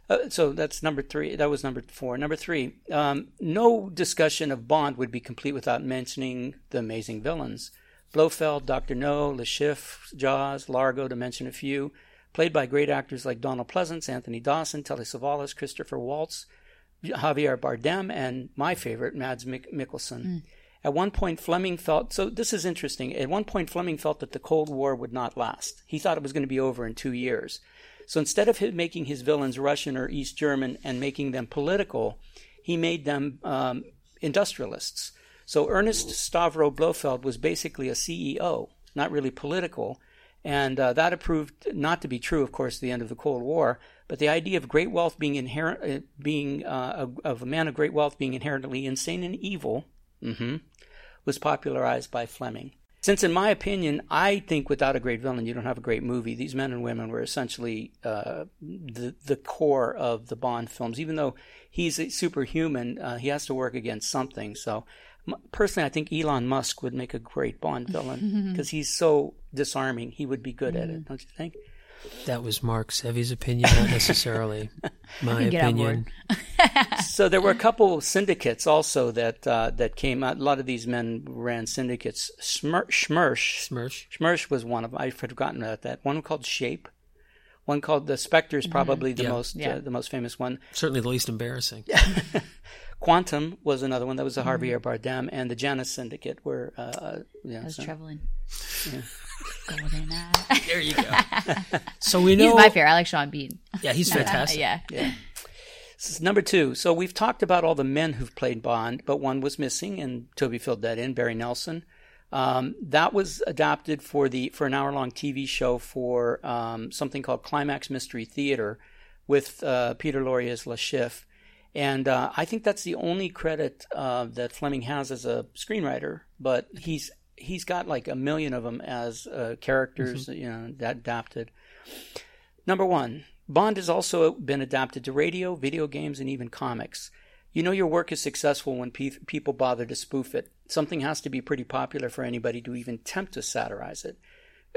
Uh, so that's number three. That was number four. Number three. Um, no discussion of Bond would be complete without mentioning the amazing villains: Blofeld, Doctor No, Le Chiffre, Jaws, Largo, to mention a few. Played by great actors like Donald Pleasence, Anthony Dawson, Telly Savalas, Christopher Waltz, Javier Bardem, and my favorite, Mads Mik- Mikkelsen. At one point, Fleming felt so. This is interesting. At one point, Fleming felt that the Cold War would not last. He thought it was going to be over in two years. So instead of making his villains Russian or East German and making them political, he made them um, industrialists. So Ernest Stavro Blofeld was basically a CEO, not really political. And uh, that proved not to be true, of course, at the end of the Cold War. But the idea of great wealth being inherent, uh, being uh, of a man of great wealth being inherently insane and evil, mhm, was popularized by Fleming. Since, in my opinion, I think without a great villain, you don't have a great movie. These men and women were essentially uh, the the core of the Bond films. Even though he's a superhuman, uh, he has to work against something. So, m- personally, I think Elon Musk would make a great Bond villain because he's so disarming. He would be good at it, don't you think? That was Mark Sevy's opinion, not necessarily my opinion. so there were a couple syndicates also that uh, that came out. A lot of these men ran syndicates. Schmer- Schmersh, Smirch. Schmersh was one of them. I've forgotten about that. One called Shape. One called the Spectre is probably the Yeah. most Yeah. uh, the most famous one. Certainly the least embarrassing. Quantum was another one that was a Javier Bardem, and the Janus Syndicate were uh, uh, yeah, That was so- Trevelyan. Golden Eye. there you go. So we know he's my favorite. I like Sean Bean. Yeah, he's fantastic. yeah. yeah. This is number two. So we've talked about all the men who've played Bond, but one was missing, and Toby filled that in. Barry Nelson. Um, that was adapted for the for an hour long TV show for um, something called Climax Mystery Theater, with uh, Peter Lorre as Le Chiffre. And uh, I think that's the only credit uh, that Fleming has as a screenwriter. But he's he's got like a million of them as uh, characters, you know, that adapted. Number one, Bond has also been adapted to radio, video games, and even comics. You know your work is successful when pe- people bother to spoof it. Something has to be pretty popular for anybody to even attempt to satirize it.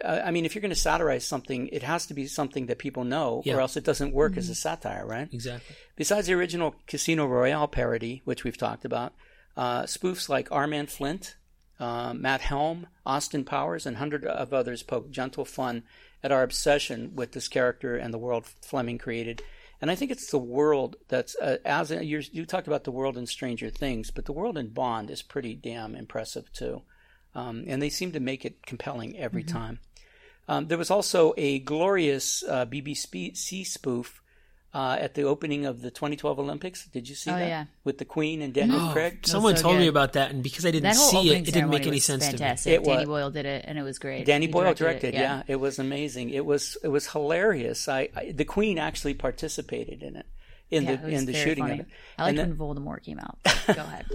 Uh, I mean, if you're going to satirize something, it has to be something that people know, Yeah. or else it doesn't work as a satire, right? Exactly. Besides the original Casino Royale parody, which we've talked about, uh, spoofs like Our Man Flint, uh, Matt Helm, Austin Powers, and hundreds of others poke gentle fun at our obsession with this character and the world Fleming created. And I think it's the world that's uh, as you you talked about the world in Stranger Things, but the world in Bond is pretty damn impressive too, um, and they seem to make it compelling every time. Um, there was also a glorious uh, BBC spoof uh, at the opening of the 2012 Olympics. Did you see Oh, that? yeah. With the Queen and Daniel Oh, Craig. someone so told me about that, and because I didn't see it, it didn't make any was sense fantastic. To me. It Danny was. Boyle did it, and it was great. Danny He Boyle directed directed. yeah. it was amazing. It was it was hilarious. I, I the Queen actually participated in it. in Yeah, the in the shooting funny. of it. I liked And when Voldemort came out. Go ahead.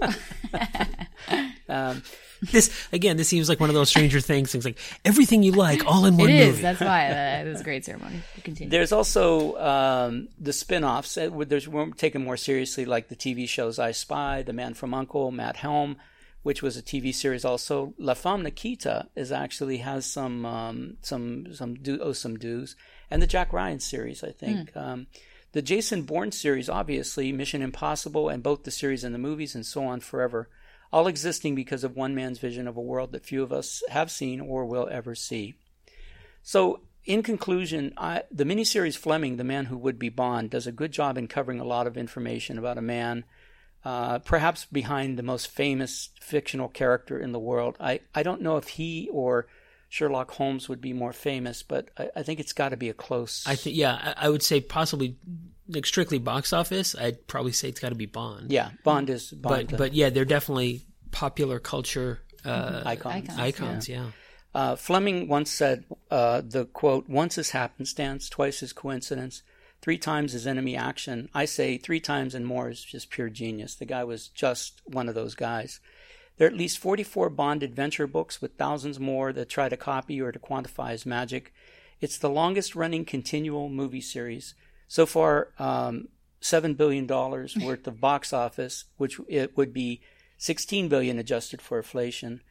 Um, This again, this seems like one of those Stranger Things things, like everything you like all in one it is. movie. That's why uh, it was a great ceremony. Continue. There's also um, the spin-offs. uh, where There's we're taken more seriously, like the TV shows I Spy, The Man from Uncle, Matt Helm, which was a TV series. Also, La Femme Nikita is actually has some um, some some do oh, some dues, and the Jack Ryan series. I think um, the Jason Bourne series, obviously Mission Impossible, and both the series and the movies, and so on forever. All existing because of one man's vision of a world that few of us have seen or will ever see. So, in conclusion, I, the miniseries Fleming, The Man Who Would Be Bond, does a good job in covering a lot of information about a man, uh, perhaps behind the most famous fictional character in the world. I, I don't know if he or Sherlock Holmes would be more famous, but I, I think it's got to be a close. I think, yeah, I, I would say possibly like strictly box office. I'd probably say it's got to be Bond. yeah, Bond is Bond. but but yeah, they're definitely popular culture uh, icons. Icons. icons. Yeah. Uh, Fleming once said uh, the quote, once is happenstance, twice is coincidence, three times is enemy action. I say three times and more is just pure genius. The guy was just one of those guys. There are at least 44 Bond adventure books with thousands more that try to copy or to quantify his magic. It's the longest running continual movie series. So far, um, $7 billion worth of box office, which it would be 16 billion adjusted for inflation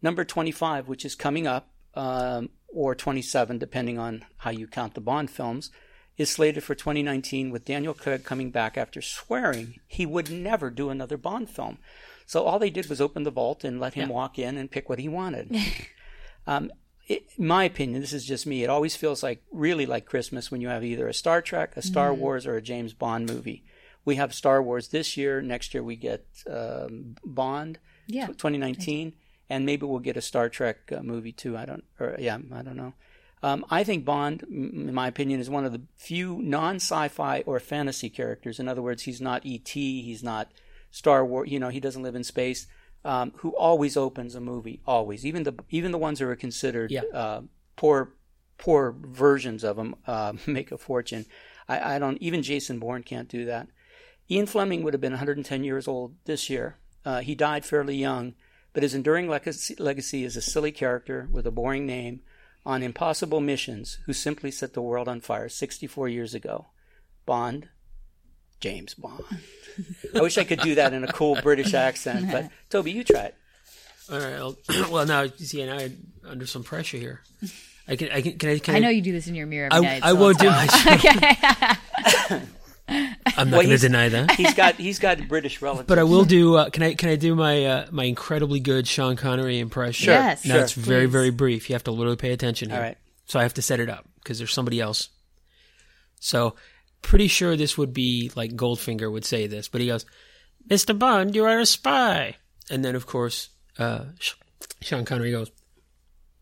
number 25, which is coming up, um, or 27, depending on how you count the Bond films, is slated for 2019 with Daniel Craig coming back after swearing he would never do another Bond film. So all they did was open the vault and let him walk in and pick what he wanted. um, it, in my opinion, this is just me. It always feels like really like Christmas when you have either a Star Trek, a Star Wars, or a James Bond movie. We have Star Wars this year. Next year we get um, Bond. Yeah. 2019, and maybe we'll get a Star Trek uh, movie too. I don't, or yeah, I don't know. Um, I think Bond, m- in my opinion, is one of the few non-sci-fi or fantasy characters. In other words, he's not ET, he's not Star Wars. You know, he doesn't live in space. Um, who always opens a movie, always, even the even the ones that are considered Yeah. uh, poor poor versions of them uh, make a fortune. I, I don't even Jason Bourne can't do that. Ian Fleming would have been 110 years old this year. Uh, he died fairly young, but his enduring legacy, legacy is a silly character with a boring name on impossible missions who simply set the world on fire 64 years ago. Bond, James Bond. I wish I could do that in a cool British accent, but Toby, you try it. All right. I'll, well, now you see, now I'm under some pressure here. I can. I can. Can I? Can I know you do this in your mirror every I, night. I so won't do my. okay. I'm not Well, going to deny that. He's got he's got British relatives. But I will do. Uh, can I? Can I do my uh, my incredibly good Sean Connery impression? Sure, Yes. Now sure. it's very very brief. You have to literally pay attention here. All right. So I have to set it up because there's somebody else. So pretty sure this would be like Goldfinger would say this, but he goes, "Mr. Bond, you are a spy." And then of course, uh, Sean Connery goes,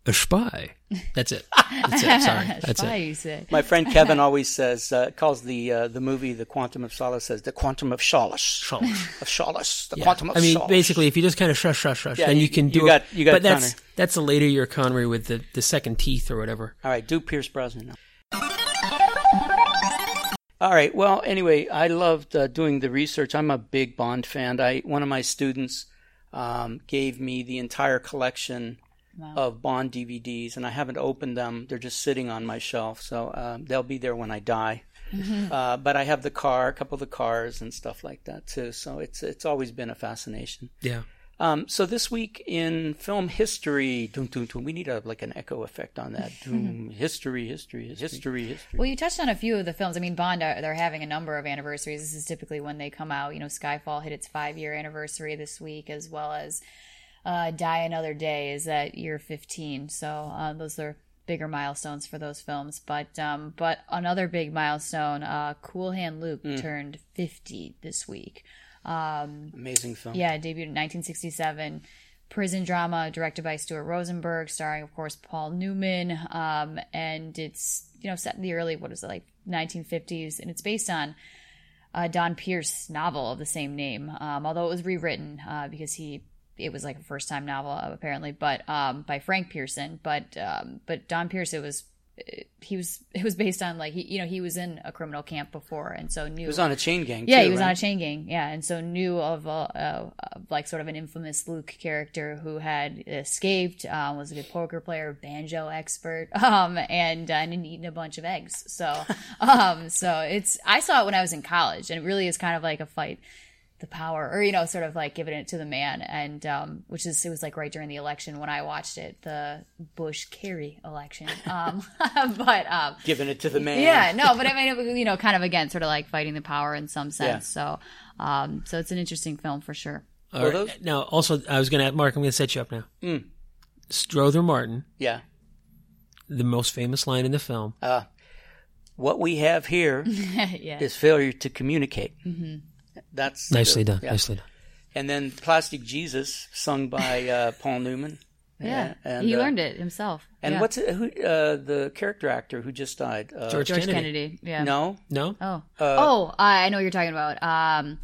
"A spy." That's it. That's it. Sorry. That's Spy, it. you say. My friend Kevin always says uh, calls the uh, the movie The Quantum of Solace says the Quantum of Solace of Solace the Yeah. Quantum of I mean, Solace. basically, if you just kind of shush, shush, shush, Yeah, then you, you- can do you it. got- you got but that's Connery. that's a later year Connery with the, the second teeth or whatever. All right, do Pierce Brosnan now. All right. Well, anyway, I loved uh, doing the research. I'm a big Bond fan. I one of my students um, gave me the entire collection of Bond DVDs, and I haven't opened them. They're just sitting on my shelf, so um, they'll be there when I die. Uh, but I have the car, a couple of the cars, and stuff like that too. So it's it's always been a fascination. Yeah. Um, so this week in film history, dun, dun, dun, we need a like an echo effect on that. Dun, history, history, history, history. Well, you touched on a few of the films. I mean, Bond, are, they're having a number of anniversaries. This is typically when they come out. You know, Skyfall hit its five year anniversary this week, as well as uh, Die Another Day is at year 15. So uh, those are bigger milestones for those films. But um, but another big milestone, uh, Cool Hand Luke turned 50 this week. Amazing film. Yeah, debuted in 1967. Prison drama directed by Stuart Rosenberg, starring, of course, Paul Newman. Um, and it's, you know, set in the early, what is it, like 1950s. And it's based on Donn Pearce novel of the same name, um, although it was rewritten uh, because he. It was like a first time novel, apparently, but um, by Frank Pierson. But um, but Donn Pearce, it was he was it was based on like he you know he was in a criminal camp before and so knew He was on a chain gang. yeah too, he was on a chain gang yeah and so knew of a, a, a like sort of an infamous Luke character who had escaped um, was a good poker player banjo expert um and uh, and eaten a bunch of eggs so um so it's I saw it when I was in college and it really is kind of like a fight the power or you know sort of like giving it to the man and um which is it was like right during the election when i watched it the bush kerry election um but um Giving it to the man. yeah no but i mean it you know kind of again sort of like fighting the power in some sense so um so it's an interesting film for sure All right. those- Now, also, I was going to, Mark, I'm going to set you up now. Strother Martin, Yeah. the most famous line in the film. Uh, what we have here yeah is failure to communicate. That's Nicely the- done. yeah. Nicely done. And then Plastic Jesus, sung by uh, Paul Newman. yeah, and, he uh, learned it himself And Yeah. what's it, who uh, the character actor who just died? Uh, George, george Kennedy. kennedy, yeah No, No? oh Uh, oh i know what you're talking about um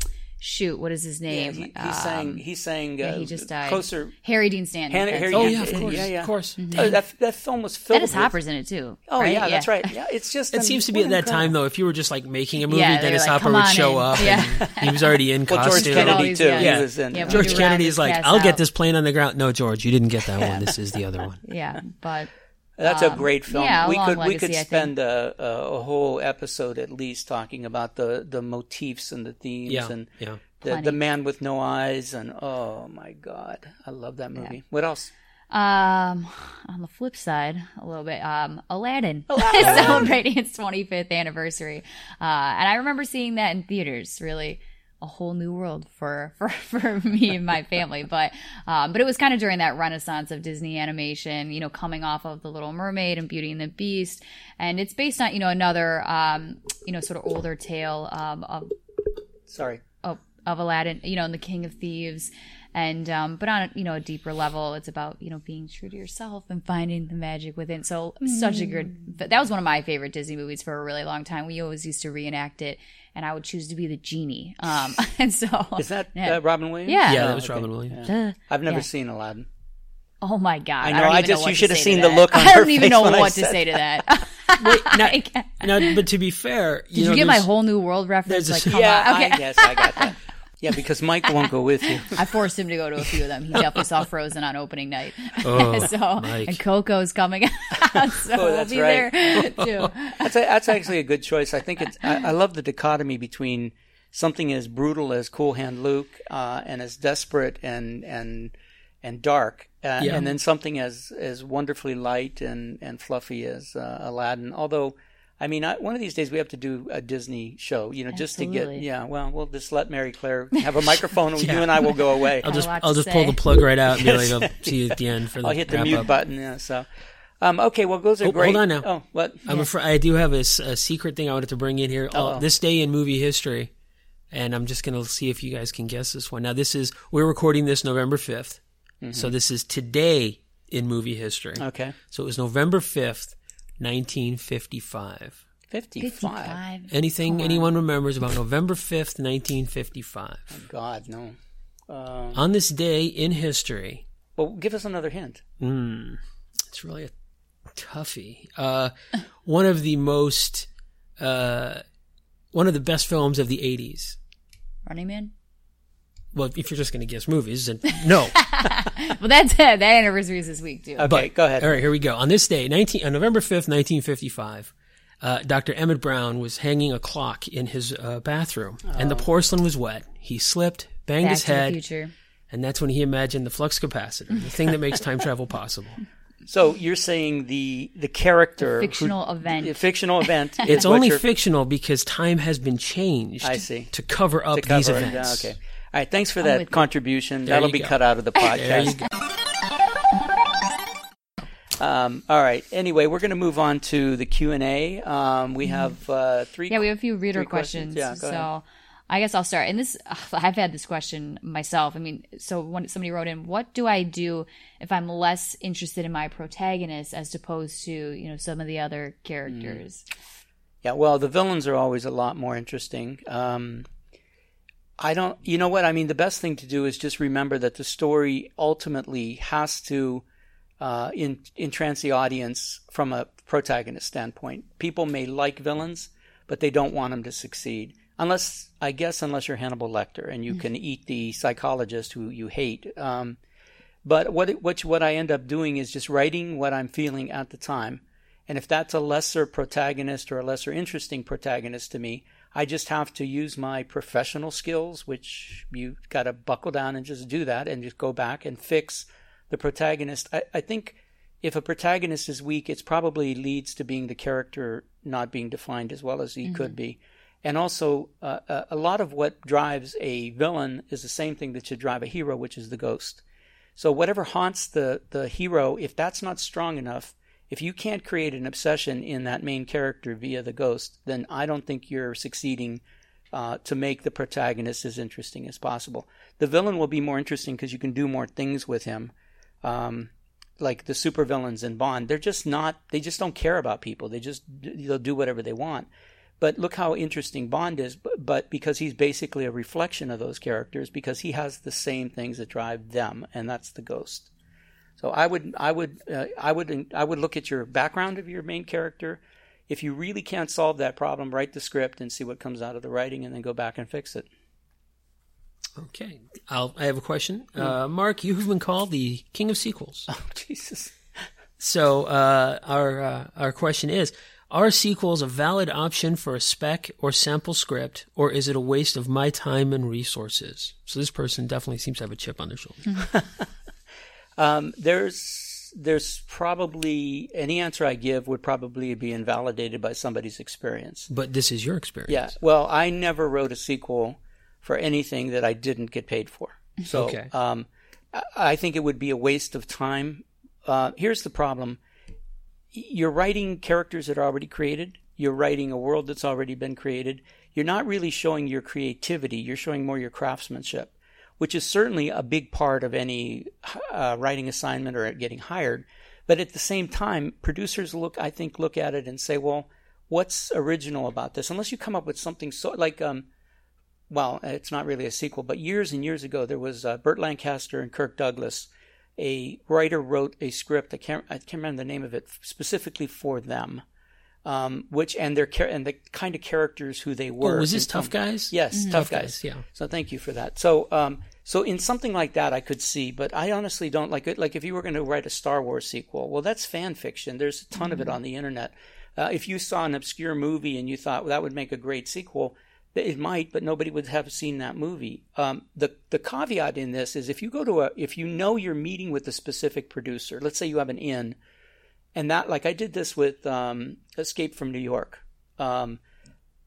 shoot what is his yeah, name he, he Um, sang. He sang. Uh, yeah, he just died. Closer. harry dean stanton Hannah- Harry it. Oh, Yeah, yeah, of yeah, course. yeah, yeah. Of course. Oh, that that film was filled. Dennis with- Hopper's in it too. Oh right? yeah, that's right. Yeah, it's just. It an- seems to be at that time, though, if you were just like making a movie, Yeah, Dennis like, Hopper would show in." up. Yeah. And he was already in Well, costume. Get all Kennedy too. yeah. He was in. Yeah, George do Kennedy's like, I'll cast get this plane on the ground. No, George, you didn't get that one. This is the other one. Yeah, but That's a great film. Um, yeah, a we long could we could I think. spend a, a, a whole episode at least talking about the, the motifs and the themes Yeah. and Yeah. the, the man with no eyes and oh my god, I love that movie. What else? um, on the flip side, a little bit, um, Aladdin is celebrating its 25th anniversary, uh, and I remember seeing that in theaters. Really, a whole new world for for, for me and my family. But um, but it was kind of during that renaissance of Disney animation, you know, coming off of The Little Mermaid and Beauty and the Beast, and it's based on you know another um, you know sort of older tale um, of Sorry. of, of Aladdin, you know, and the King of Thieves, and um, but on a, you know a deeper level, it's about you know being true to yourself and finding the magic within. So such a good. That was one of my favorite Disney movies for a really long time. We always used to reenact it, and I would choose to be the genie. Um, and so Is that yeah. uh, Robin Williams? Yeah. Yeah, Oh, that was okay. Robin Williams. Duh. I've never Yeah. seen Aladdin. Oh my god! I know, don't I just- what you should have seen the that. look on I don't even face know what to said say to that. now, now, but to be fair, you did know, you get my whole new world reference? there's a- Like, come yeah, on. Okay. I guess I got that. Yeah, because Mike won't go with you. I forced him to go to a few of them. He definitely saw Frozen on opening night. Oh, so Mike. and Coco's coming out, so Oh, we'll that's be right. there too. That's a, that's actually a good choice. I think it's. I, I love the dichotomy between something as brutal as Cool Hand Luke uh, and as desperate and and and dark, uh, Yeah. and then something as as wonderfully light and and fluffy as uh, Aladdin. Although. I mean, I, one of these days we have to do a Disney show, you know, just to get, yeah. Well, we'll just let Mary Claire have a microphone, and you and I will go away. I'll just I'll just pull the plug right out and be like, I'll see you at the end for the I'll hit the wrap mute up. button. Yeah. So, um, okay. Well, those are Oh, great. hold on now. Oh, what? I'm afraid I do have a secret thing I wanted to bring in here. Uh, Uh-oh. this day in movie history, and I'm just going to see if you guys can guess this one. Now, this is we're recording this November 5th, Mm-hmm. so this is today in movie history. Okay. So it was November 5th, 1955. Fifty-five. Fifty-five. Anything anyone remembers about November 5th, 1955? God, no. Uh, On this day in history, well, give us another hint. Mm, it's really a toughie. Uh, one of the most, uh, one of the best films of the '80s. Running Man. Well, if you're just going to guess movies, then no. Well, that's it. That anniversary is this week too. Okay, But go ahead. All right, here we go. On this day, 19, on November 5th, 1955, uh, Dr. Emmett Brown was hanging a clock in his uh, bathroom, and the porcelain was wet. He slipped, banged Back his head, and that's when he imagined the flux capacitor, the thing that makes time travel possible. So you're saying the the character who- Fictional event. the fictional event. It's only fictional because time has been changed. I see. to cover up to cover these it. events. Yeah, okay. All right. Thanks for with that contribution. There That'll be go. cut out of the There you podcast. go. Um, all right. Anyway, we're going to move on to the Q and A. Um, we have uh, three. Yeah, we have a few reader questions. questions. Yeah, go so ahead. I guess I'll start. And this, I've had this question myself. I mean, so when somebody wrote in, what do I do if I'm less interested in my protagonist as opposed to, you know, some of the other characters? Yeah, well, the villains are always a lot more interesting. Um, I don't, you know what? I mean, the best thing to do is just remember that the story ultimately has to uh, in, entrance the audience from a protagonist standpoint. People may like villains, but they don't want them to succeed. Unless, I guess, unless you're Hannibal Lecter and you mm-hmm. can eat the psychologist who you hate. Um, but what, what, what I end up doing is just writing what I'm feeling at the time. And if that's a lesser protagonist or a lesser interesting protagonist to me, I just have to use my professional skills, which you got to buckle down and just do that and just go back and fix the protagonist. I, I think if a protagonist is weak, it probably leads to being the character not being defined as well as he mm-hmm. could be. And also, uh, uh, a lot of what drives a villain is the same thing that should drive a hero, which is the ghost. So whatever haunts the the hero, if that's not strong enough, if you can't create an obsession in that main character via the ghost, then I don't think you're succeeding uh, to make the protagonist as interesting as possible. The villain will be more interesting because you can do more things with him. Um, like the supervillains in Bond, they're just not. They just don't care about people. They just they'll do whatever they want. But look how interesting Bond is. But, but because he's basically a reflection of those characters, because he has the same things that drive them, and that's the ghost. So I would I would uh, I would I would look at your background of your main character. If you really can't solve that problem, write the script and see what comes out of the writing, and then go back and fix it. Okay, I'll, I have a question. Uh, Mark, you have been called the king of sequels. Oh Jesus! So uh, our uh, our question is: Are sequels a valid option for a spec or sample script, or is it a waste of my time and resources? So this person definitely seems to have a chip on their shoulder. um, there's there's probably any answer I give would probably be invalidated by somebody's experience. But this is your experience. Yeah. Well, I never wrote a sequel for anything that I didn't get paid for. So okay. um, I think it would be a waste of time. Uh, here's the problem you're writing characters that are already created, you're writing a world that's already been created. You're not really showing your creativity, you're showing more your craftsmanship, which is certainly a big part of any uh, writing assignment or getting hired. But at the same time, producers look, I think, look at it and say, well, what's original about this? Unless you come up with something so like um, well, it's not really a sequel, but years and years ago, there was uh, Burt Lancaster and Kirk Douglas. A writer wrote a script. I can't, I can't remember the name of it specifically for them. Um, which and their and the kind of characters who they were. Oh, was this Tough Guys? Yes, mm-hmm. Tough, guys. guys. Yeah. So thank you for that. So, um, so in something like that, I could see, but I honestly don't like it. Like if you were going to write a Star Wars sequel, well, that's fan fiction. There's a ton mm-hmm. of it mm-hmm. on the internet. Uh, if you saw an obscure movie and you thought well, that would make a great sequel, it might, but nobody would have seen that movie. Um, the the caveat in this is if you go to a if you know you're meeting with a specific producer, let's say you have an in, and that like I did this with um, Escape from New York. Um,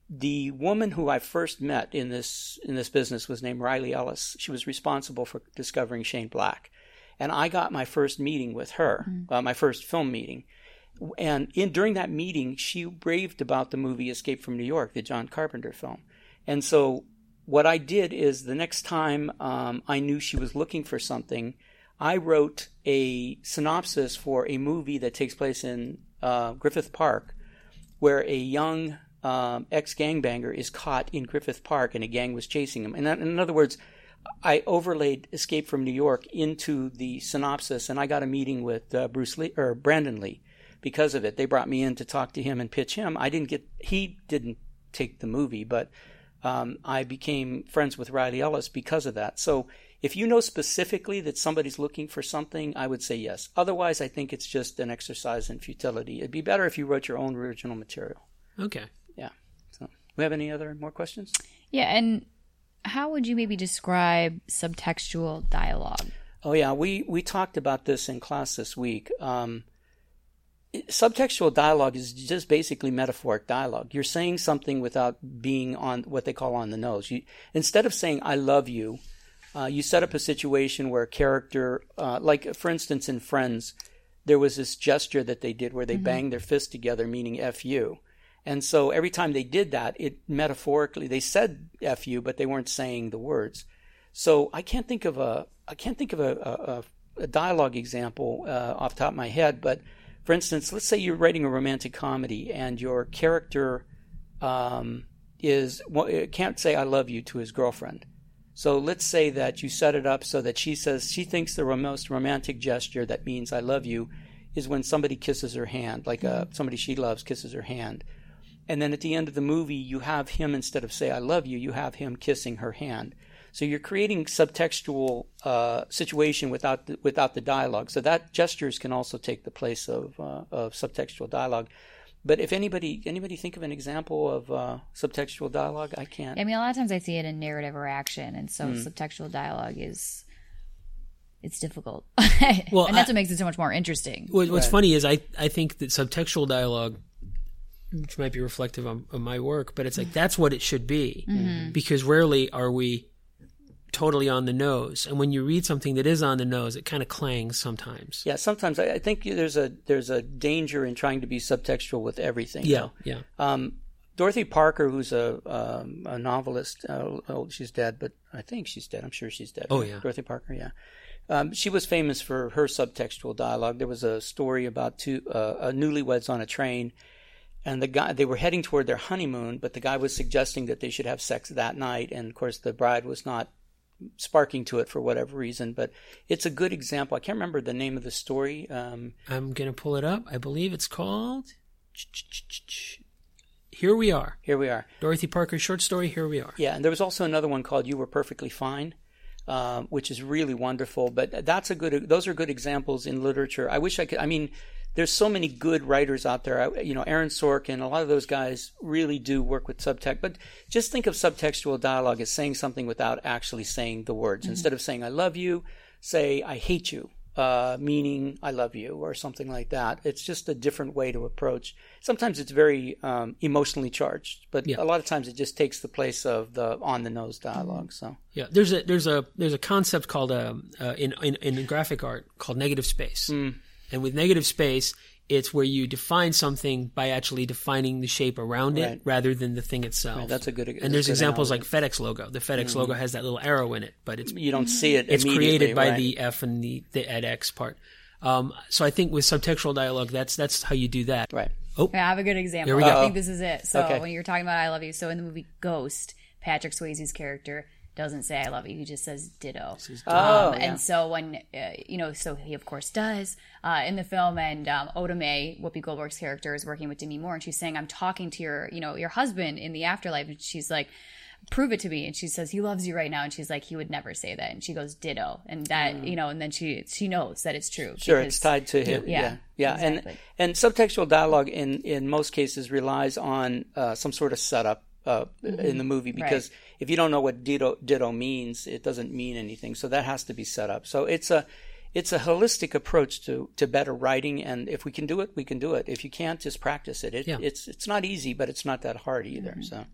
the woman who I first met in this in this business was named Riley Ellis. She was responsible for discovering Shane Black, and I got my first meeting with her, mm-hmm. uh, my first film meeting. And in during that meeting, she raved about the movie Escape from New York, the John Carpenter film. And so what I did is the next time um, I knew she was looking for something, I wrote a synopsis for a movie that takes place in uh, Griffith Park, where a young um, ex gangbanger is caught in Griffith Park and a gang was chasing him. And in other words, I overlaid Escape from New York into the synopsis, and I got a meeting with uh, Bruce Lee or Brandon Lee because of it. They brought me in to talk to him and pitch him. I didn't get he didn't take the movie, but um, I became friends with Riley Ellis because of that. So if you know specifically that somebody's looking for something, I would say yes. Otherwise, I think it's just an exercise in futility. It'd be better if you wrote your own original material. Okay. We have any other more questions? Yeah, and how would you maybe describe subtextual dialogue? Oh yeah, we we talked about this in class this week. Um, subtextual dialogue is just basically metaphoric dialogue. You're saying something without being on what they call on the nose. You, instead of saying "I love you," uh, you set up a situation where a character, uh, like for instance in Friends, there was this gesture that they did where they mm-hmm. banged their fists together, meaning "f you." And so every time they did that, it metaphorically they said "f you," but they weren't saying the words. So I can't think of a I can't think of a, a, a dialogue example uh, off top of my head, but for instance, let's say you're writing a romantic comedy and your character um, is well, can't say "I love you" to his girlfriend. So let's say that you set it up so that she says she thinks the most romantic gesture that means I love you is when somebody kisses her hand, like uh, somebody she loves kisses her hand. And then at the end of the movie, you have him, instead of say, I love you, you have him kissing her hand. So you're creating subtextual uh, situation without the, without the dialogue. So that gestures can also take the place of, uh, of subtextual dialogue. But if anybody anybody think of an example of uh, subtextual dialogue, I can't. I mean, a lot of times I see it in narrative or action, and so mm. subtextual dialogue is it's difficult. well, and that's I, what makes it so much more interesting. What's right. funny is I I think that subtextual dialogue, which might be reflective of, of my work, but it's like that's what it should be, mm-hmm. because rarely are we totally on the nose. And when you read something that is on the nose, it kind of clangs sometimes. Yeah, sometimes I, I think there's a there's a danger in trying to be subtextual with everything. Yeah, though. yeah. Um, Dorothy Parker, who's a um, a novelist, uh, oh, she's dead, but I think she's dead. I'm sure she's dead. Oh yeah, Dorothy Parker. Yeah. Um, she was famous for her subtextual dialogue. There was a story about two uh, newlyweds on a train, and the guy they were heading toward their honeymoon, but the guy was suggesting that they should have sex that night, and of course the bride was not sparking to it for whatever reason. But it's a good example. I can't remember the name of the story. Um, I'm going to pull it up. I believe it's called. Here we are. Here we are. Dorothy Parker's short story. Here we are. Yeah, and there was also another one called "You Were Perfectly Fine." Uh, which is really wonderful, but that's a good. Those are good examples in literature. I wish I could. I mean, there's so many good writers out there. You know, Aaron Sorkin, and a lot of those guys really do work with subtext. But just think of subtextual dialogue as saying something without actually saying the words. Mm-hmm. Instead of saying "I love you," say "I hate you," uh, meaning "I love you" or something like that. It's just a different way to approach. Sometimes it's very um, emotionally charged, but yeah. a lot of times it just takes the place of the on the nose dialogue. So yeah, there's a there's a there's a concept called um, uh, in, in in graphic art called negative space. Mm and with negative space, it's where you define something by actually defining the shape around it rather than the thing itself. Right, that's a good. And there's examples analogy. like FedEx logo. The FedEx mm-hmm. logo has that little arrow in it, but it's you don't see it. It's created by right. the F and the the at X part. Um, so I think with subtextual dialogue, that's that's how you do that. Right. Oh, I have a good example. Here we go. I think this is it. So okay. when you're talking about "I love you," so in the movie Ghost, Patrick Swayze's character doesn't say I love you. He just says ditto. Says ditto. Oh, um, yeah. And so when uh, you know, so he of course does uh, in the film. And um, Oda Mae, Whoopi Goldberg's character, is working with Demi Moore, and she's saying, "I'm talking to your, you know, your husband in the afterlife." And she's like. Prove it to me, and she says he loves you right now, and she's like he would never say that, and she goes ditto, and that mm. you know, and then she she knows that it's true. Sure, because, it's tied to him. Yeah, yeah, yeah. Exactly. and and subtextual dialogue in in most cases relies on uh, some sort of setup uh, mm-hmm. in the movie because right. if you don't know what ditto, ditto means, it doesn't mean anything. So that has to be set up. So it's a it's a holistic approach to, to better writing, and if we can do it, we can do it. If you can't, just practice it. it yeah. It's it's not easy, but it's not that hard either. Mm-hmm. So.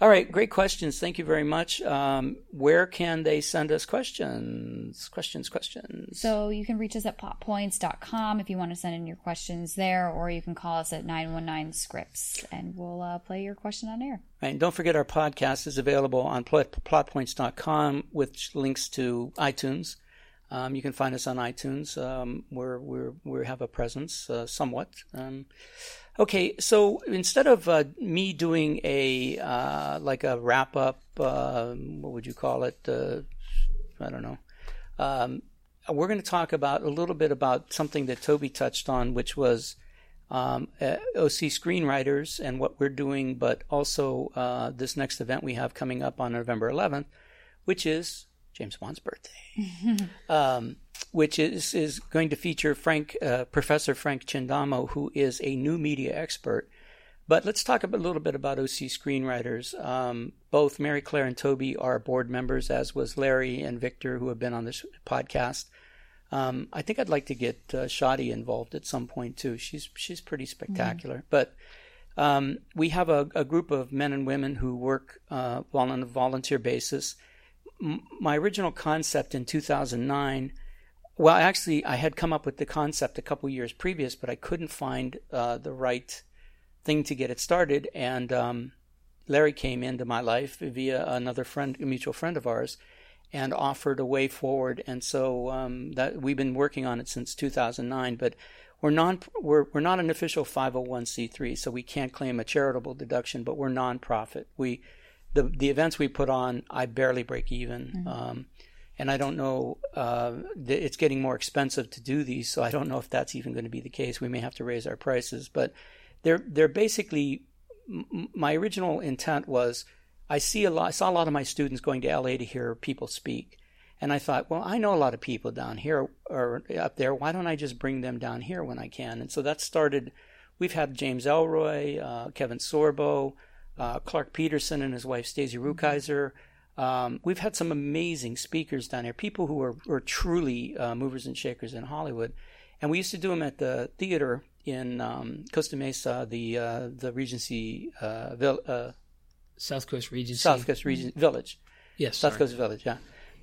All right, great questions. Thank you very much. Um, where can they send us questions? Questions, questions. So you can reach us at plotpoints.com if you want to send in your questions there, or you can call us at 919 Scripts and we'll uh, play your question on air. Right, and don't forget our podcast is available on plotpoints.com with links to iTunes. Um, you can find us on iTunes. Um, where we we have a presence uh, somewhat. Um, Okay, so instead of uh, me doing a uh, like a wrap up, uh, what would you call it? Uh, I don't know. Um, we're going to talk about a little bit about something that Toby touched on, which was um, uh, OC screenwriters and what we're doing, but also uh, this next event we have coming up on November 11th, which is James Bond's birthday. um, which is, is going to feature Frank, uh, Professor Frank Chindamo, who is a new media expert. But let's talk a little bit about OC screenwriters. Um, both Mary Claire and Toby are board members, as was Larry and Victor, who have been on this podcast. Um, I think I'd like to get uh, Shadi involved at some point too. She's she's pretty spectacular. Mm-hmm. But um, we have a, a, group of men and women who work uh, on a volunteer basis. M- my original concept in 2009 well, actually, I had come up with the concept a couple years previous, but I couldn't find uh, the right thing to get it started. And um, Larry came into my life via another friend, a mutual friend of ours, and offered a way forward. And so um, that we've been working on it since 2009. But we're non we're we're not an official 501c3, so we can't claim a charitable deduction, but we're nonprofit. We the the events we put on, I barely break even. Um, and I don't know. Uh, it's getting more expensive to do these, so I don't know if that's even going to be the case. We may have to raise our prices, but they're they're basically. M- my original intent was, I see a lot. I saw a lot of my students going to LA to hear people speak, and I thought, well, I know a lot of people down here or up there. Why don't I just bring them down here when I can? And so that started. We've had James Ellroy, uh, Kevin Sorbo, uh, Clark Peterson, and his wife Stacey Rukeyser. Um, we've had some amazing speakers down here, people who are, are truly uh, movers and shakers in Hollywood, and we used to do them at the theater in um, Costa Mesa, the uh, the Regency uh, Vill- uh, South Coast Regency. South Coast Region Village, Yes. South sorry. Coast Village, yeah.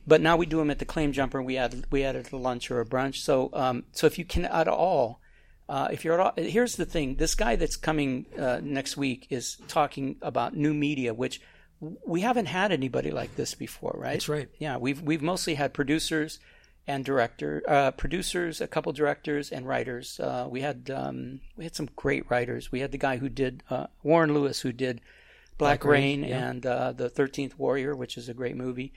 But now we do them at the Claim Jumper. We add we added a lunch or a brunch. So um, so if you can at all, uh, if you're at all, here's the thing: this guy that's coming uh, next week is talking about new media, which we haven't had anybody like this before, right? That's right. Yeah, we've we've mostly had producers and director uh, producers, a couple directors and writers. Uh, we had um, we had some great writers. We had the guy who did uh, Warren Lewis, who did Black, Black Rain, Rain, yeah. and uh, the Thirteenth Warrior, which is a great movie.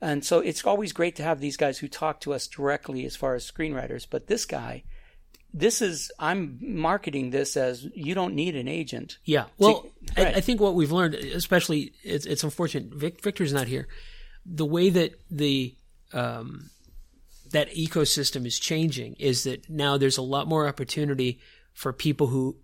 And so it's always great to have these guys who talk to us directly as far as screenwriters. But this guy, this is I'm marketing this as you don't need an agent. Yeah. Well, right. I, I think what we've learned, especially, it's, it's unfortunate Vic, Victor's not here. The way that the um, that ecosystem is changing is that now there's a lot more opportunity for people who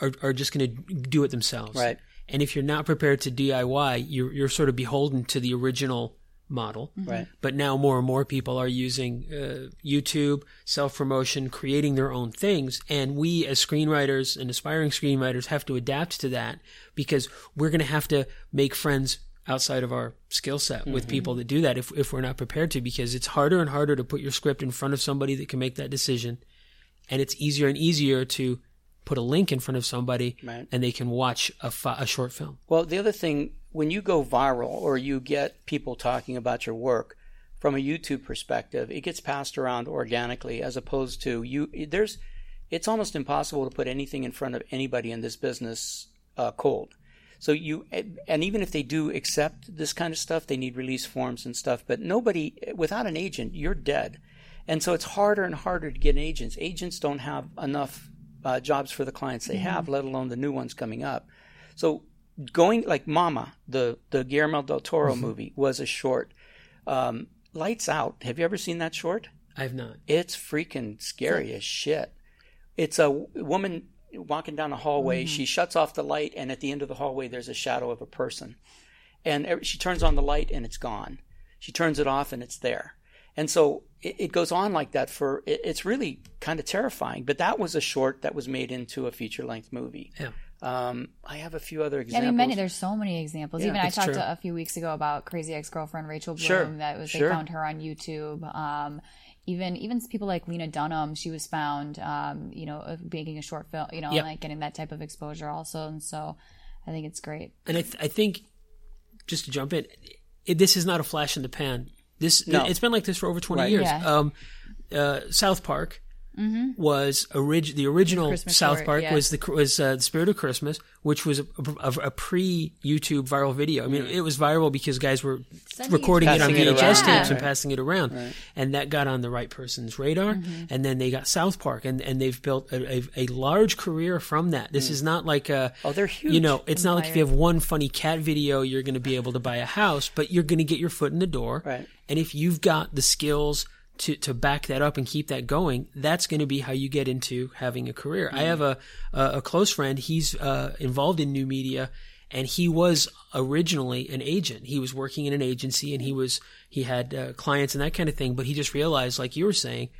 are, are just going to do it themselves. Right. And if you're not prepared to DIY, you're you're sort of beholden to the original model. Right. But now more and more people are using uh, YouTube, self promotion, creating their own things. And we as screenwriters and aspiring screenwriters have to adapt to that because we're going to have to make friends outside of our skill set with people that do that if, if we're not prepared to because it's harder and harder to put your script in front of somebody that can make that decision. And it's easier and easier to put a link in front of somebody Right. and they can watch a, fi- a short film. Well, the other thing, when you go viral or you get people talking about your work from a YouTube perspective, it gets passed around organically as opposed to you. There's, it's almost impossible to put anything in front of anybody in this business uh, cold. So you, and even if they do accept this kind of stuff, they need release forms and stuff. But nobody, without an agent, you're dead. And so it's harder and harder to get agents. Agents don't have enough uh, jobs for the clients they have, let alone the new ones coming up. So going like Mama, the the Guillermo del Toro movie was a short. Um, Lights Out. Have you ever seen that short? I have not. It's freaking scary as shit. It's a woman walking down a hallway. She shuts off the light, and at the end of the hallway, there's a shadow of a person. And she turns on the light, and it's gone. She turns it off, and it's there. And so it, it goes on like that for. It, it's really kind of terrifying. But that was a short that was made into a feature length movie. Yeah. Um, I have a few other Yeah, examples. I mean, many. There's so many examples. Yeah, Even I talked true. to a few weeks ago about crazy ex-girlfriend Rachel Bloom. Sure, That was sure. they found her on YouTube. Um, even even people like Lena Dunham, she was found, um, you know, making a short film, you know, Yep. like getting that type of exposure also. And so, I think it's great. and I, th- I think just to jump in, it, this is not a flash in the pan. This No. it's been like this for over twenty Right. years. Yeah. Um, uh, South Park Mm-hmm. was orig- the original Christmas South short, Park yeah. was the was uh, the Spirit of Christmas, which was a, a, a pre YouTube viral video. I mean, it was viral because guys were Sending recording it on Passing it VHS tapes Yeah. and passing it around, and that got on the right person's radar. Mm-hmm. And then they got South Park, and and they've built a, a, a large career from that. This mm. is not like a Oh, they're huge. you know, it's not like if you have one funny cat video, you're going to be able to buy a house, but you're going to get your foot in the door. Right. And if you've got the skills to, to back that up and keep that going, that's going to be how you get into having a career. I have a, a, a close friend. He's uh, involved in new media and he was originally an agent. He was working in an agency and he was, he had uh, clients and that kind of thing, but he just realized, like you were saying,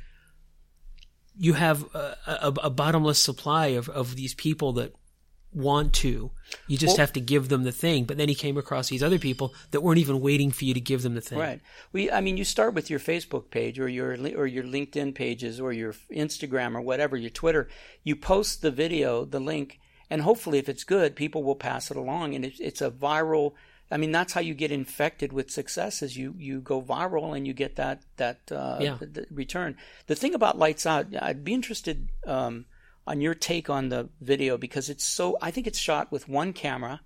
you have a, a, a bottomless supply of, of these people that want to. You just Well- have to give them the thing. But then he came across these other people that weren't even waiting for you to give them the thing. Right. We, I mean, you start with your Facebook page or your or your LinkedIn pages or your Instagram or whatever, your Twitter. You post the video, the link, and hopefully, if it's good, people will pass it along, and it's, it's a viral. I mean, that's how you get infected with success. Is you you go viral and you get that that uh, Yeah. the, the return. The thing about Lights Out, I'd be interested um, on your take on the video because it's so. I think it's shot with one camera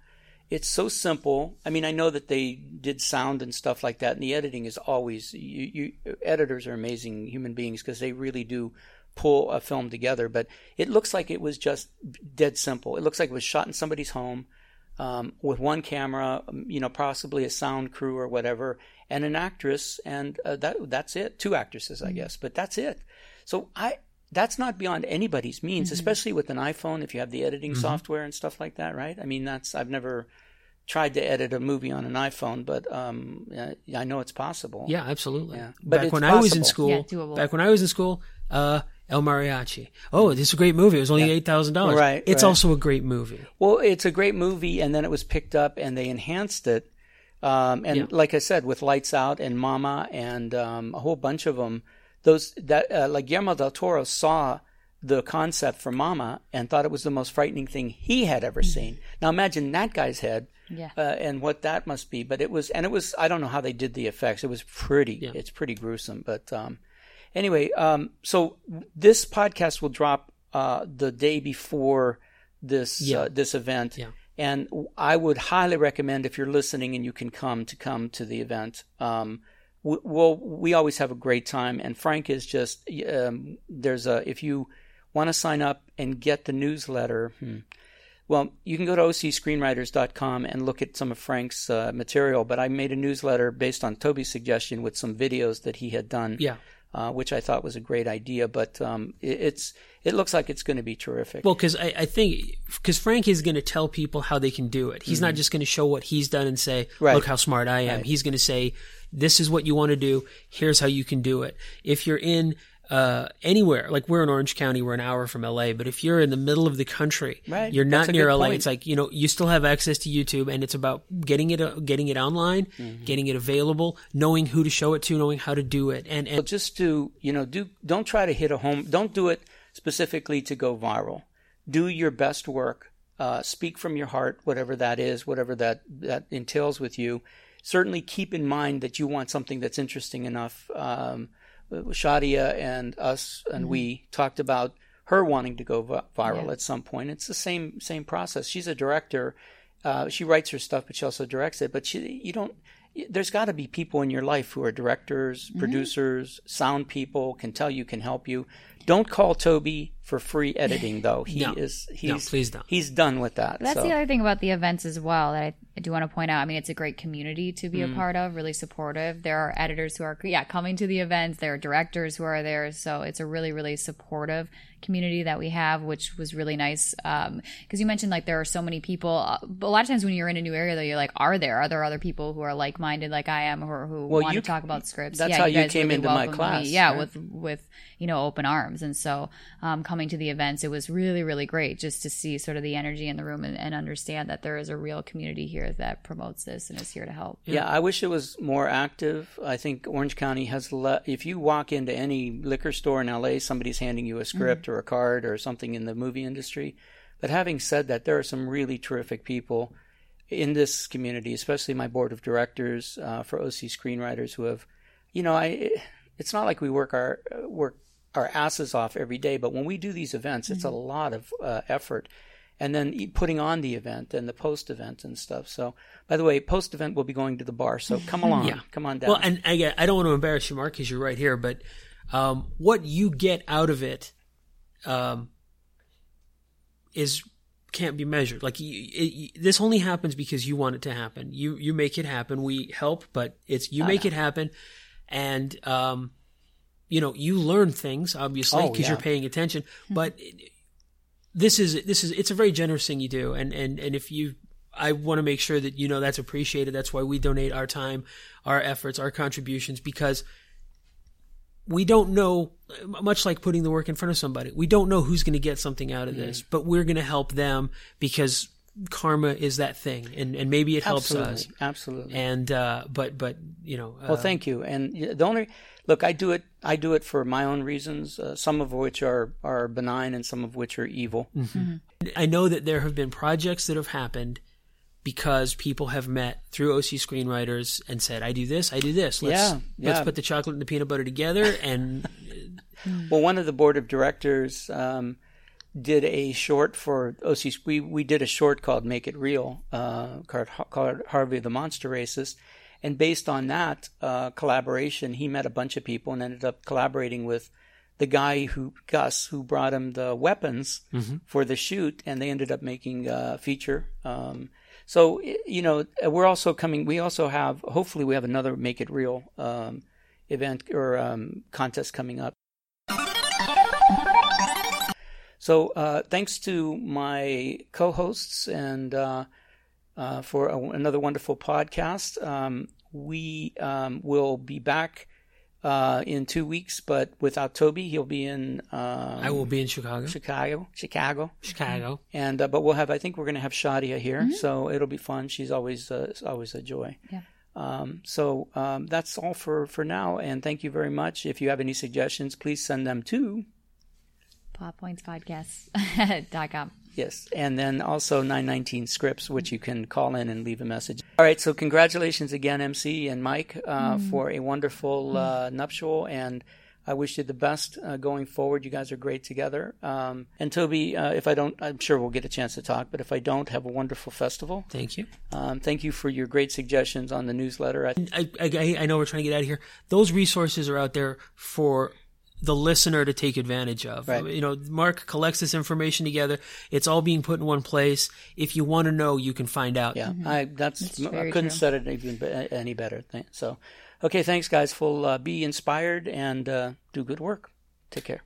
it's so simple. I mean, I know that they did sound and stuff like that, and the editing is always you. you editors are amazing human beings because they really do pull a film together. But it looks like it was just dead simple. It looks like it was shot in somebody's home um, with one camera, um, you know, possibly a sound crew or whatever, and an actress, and uh, that that's it. Two actresses, I mm-hmm. guess, but that's it. So I that's not beyond anybody's means, mm-hmm. especially with an iPhone if you have the editing mm-hmm. software and stuff like that, right? I mean, that's I've never tried to edit a movie on an iPhone, but um, I know it's possible. Yeah, absolutely. Yeah. But back when possible. I was in school, yeah, back when I was in school, uh, El Mariachi. Oh, this is a great movie. It was only yeah. eight thousand dollars. Right. It's right. also a great movie. Well, it's a great movie, and then it was picked up and they enhanced it. Um, and yeah. like I said, with Lights Out and Mama and um, a whole bunch of them those that uh, like Guillermo del Toro saw the concept for Mama and thought it was the most frightening thing he had ever mm-hmm. seen. Now imagine that guy's head, yeah. uh, and what that must be. But it was, and it was. I don't know how they did the effects. It was pretty. Yeah. It's pretty gruesome. But um, anyway, um, so this podcast will drop uh, the day before this yeah. uh, this event. And I would highly recommend if you're listening and you can come to come to the event. Um, well, we always have a great time, and Frank is just um, there's a if you want to sign up and get the newsletter. Hmm, well, you can go to ocscreenwriters.com and look at some of Frank's uh, material. But I made a newsletter based on Toby's suggestion with some videos that he had done. Yeah. Uh, which I thought was a great idea, but um, it, it's it looks like it's going to be terrific. Well, because I, I, think because Frank is going to tell people how they can do it. He's mm-hmm. not just going to show what he's done and say, right. "Look how smart I am." Right. He's going to say, this is what you want to do. Here's how you can do it. If you're in uh, anywhere, like we're in Orange County, we're an hour from LA, but if you're in the middle of the country, right. you're not near LA, point. it's like, you know, you still have access to YouTube and it's about getting it, uh, getting it online, mm-hmm. getting it available, knowing who to show it to, knowing how to do it. And, and well, just to you know, do, don't try to hit a home, don't do it specifically to go viral. Do your best work. Uh, speak from your heart, whatever that is, whatever that, that entails with you certainly keep in mind that you want something that's interesting enough. Um, Shadia and us and mm-hmm. we talked about her wanting to go viral yeah. at some point. It's the same same process. She's a director. Uh, she writes her stuff, but she also directs it. But she, you don't. There's got to be people in your life who are directors, mm-hmm. producers, sound people, can tell you, can help you. Don't call Toby for free editing, though. He no. is. He's, no, please don't. He's done with that. That's so. the other thing about the events as well that I, I do want to point out. I mean, it's a great community to be mm. a part of. Really supportive. There are editors who are yeah coming to the events. There are directors who are there. So it's a really really supportive community that we have, which was really nice. Because um, you mentioned like there are so many people. Uh, a lot of times when you're in a new area, though, you're like, are there? Are there other people who are like minded like I am, or who well, want to talk about scripts? That's yeah, how you, you came really into my class. Me, yeah, right? with with you know open arms, and so um, coming to the events, it was really really great just to see sort of the energy in the room and, and understand that there is a real community here that promotes this and is here to help. Yeah, I wish it was more active. I think Orange County has. Le- if you walk into any liquor store in LA, somebody's handing you a script. Mm-hmm or a card or something in the movie industry. But having said that, there are some really terrific people in this community, especially my board of directors uh, for OC screenwriters who have, you know, I. It's not like we work our work our asses off every day, but when we do these events, mm-hmm. it's a mm-hmm. lot of uh, effort. And then putting on the event and the post event and stuff. So, by the way, post event we'll be going to the bar. So come along, yeah. come on down. Well, and I, I don't want to embarrass you, Mark, because you're right here, but um, what you get out of it um, is can't be measured. Like you, it, this only happens because you want it to happen. You you make it happen. We help, but it's you make it happen, and um, you know you learn things obviously because oh, yeah. you're paying attention. Hmm. But this is this is it's a very generous thing you do, and and and if you. I want to make sure that you know that's appreciated. That's why we donate our time, our efforts, our contributions because we don't know much like putting the work in front of somebody we don't know who's going to get something out of this but we're going to help them because karma is that thing and, and maybe it helps absolutely, us absolutely and uh, but but you know uh, well thank you and the only look i do it i do it for my own reasons uh, some of which are are benign and some of which are evil mm-hmm. Mm-hmm. i know that there have been projects that have happened because people have met through OC screenwriters and said, "I do this, I do this. Let's yeah, yeah. let's put the chocolate and the peanut butter together." And well, one of the board of directors, um, did a short for OC. We we did a short called "Make It Real," uh, called, called Harvey the Monster Racist, and based on that uh, collaboration, he met a bunch of people and ended up collaborating with the guy who Gus who brought him the weapons Mm-hmm. for the shoot, and they ended up making a feature. Um, so you know, we're also coming. We also have. Hopefully, we have another "Make It Real" um, event or um, contest coming up. So uh, thanks to my co-hosts and uh, uh, for a, another wonderful podcast. Um, we um, will be back uh, in two weeks, but without Toby, he'll be in um, I will be in Chicago. Chicago, Chicago, Chicago. and uh, but we'll have. I think we're going to have Shadia here, so it'll be fun. She's always uh, always a joy. Yeah. Um, so um, that's all for for now, and thank you very much. If you have any suggestions, please send them to plotpointspodcast.com. Yes, and then also 919 scripts, which you can call in and leave a message. All right, so congratulations again, MC and Mike, uh, for a wonderful uh, nuptial, and I wish you the best uh, going forward. You guys are great together. Um, and Toby, uh, if I don't, I'm sure we'll get a chance to talk, but if I don't, have a wonderful festival. Thank you. Um, thank you for your great suggestions on the newsletter. I, I, I, I know we're trying to get out of here. Those resources are out there for the listener to take advantage of. Right. You know, Mark collects this information together. It's all being put in one place. If you want to know, you can find out. yeah, I that's, That's I couldn't true. said it even any better. So, okay, thanks guys. Full uh, be inspired and uh, do good work. Take care.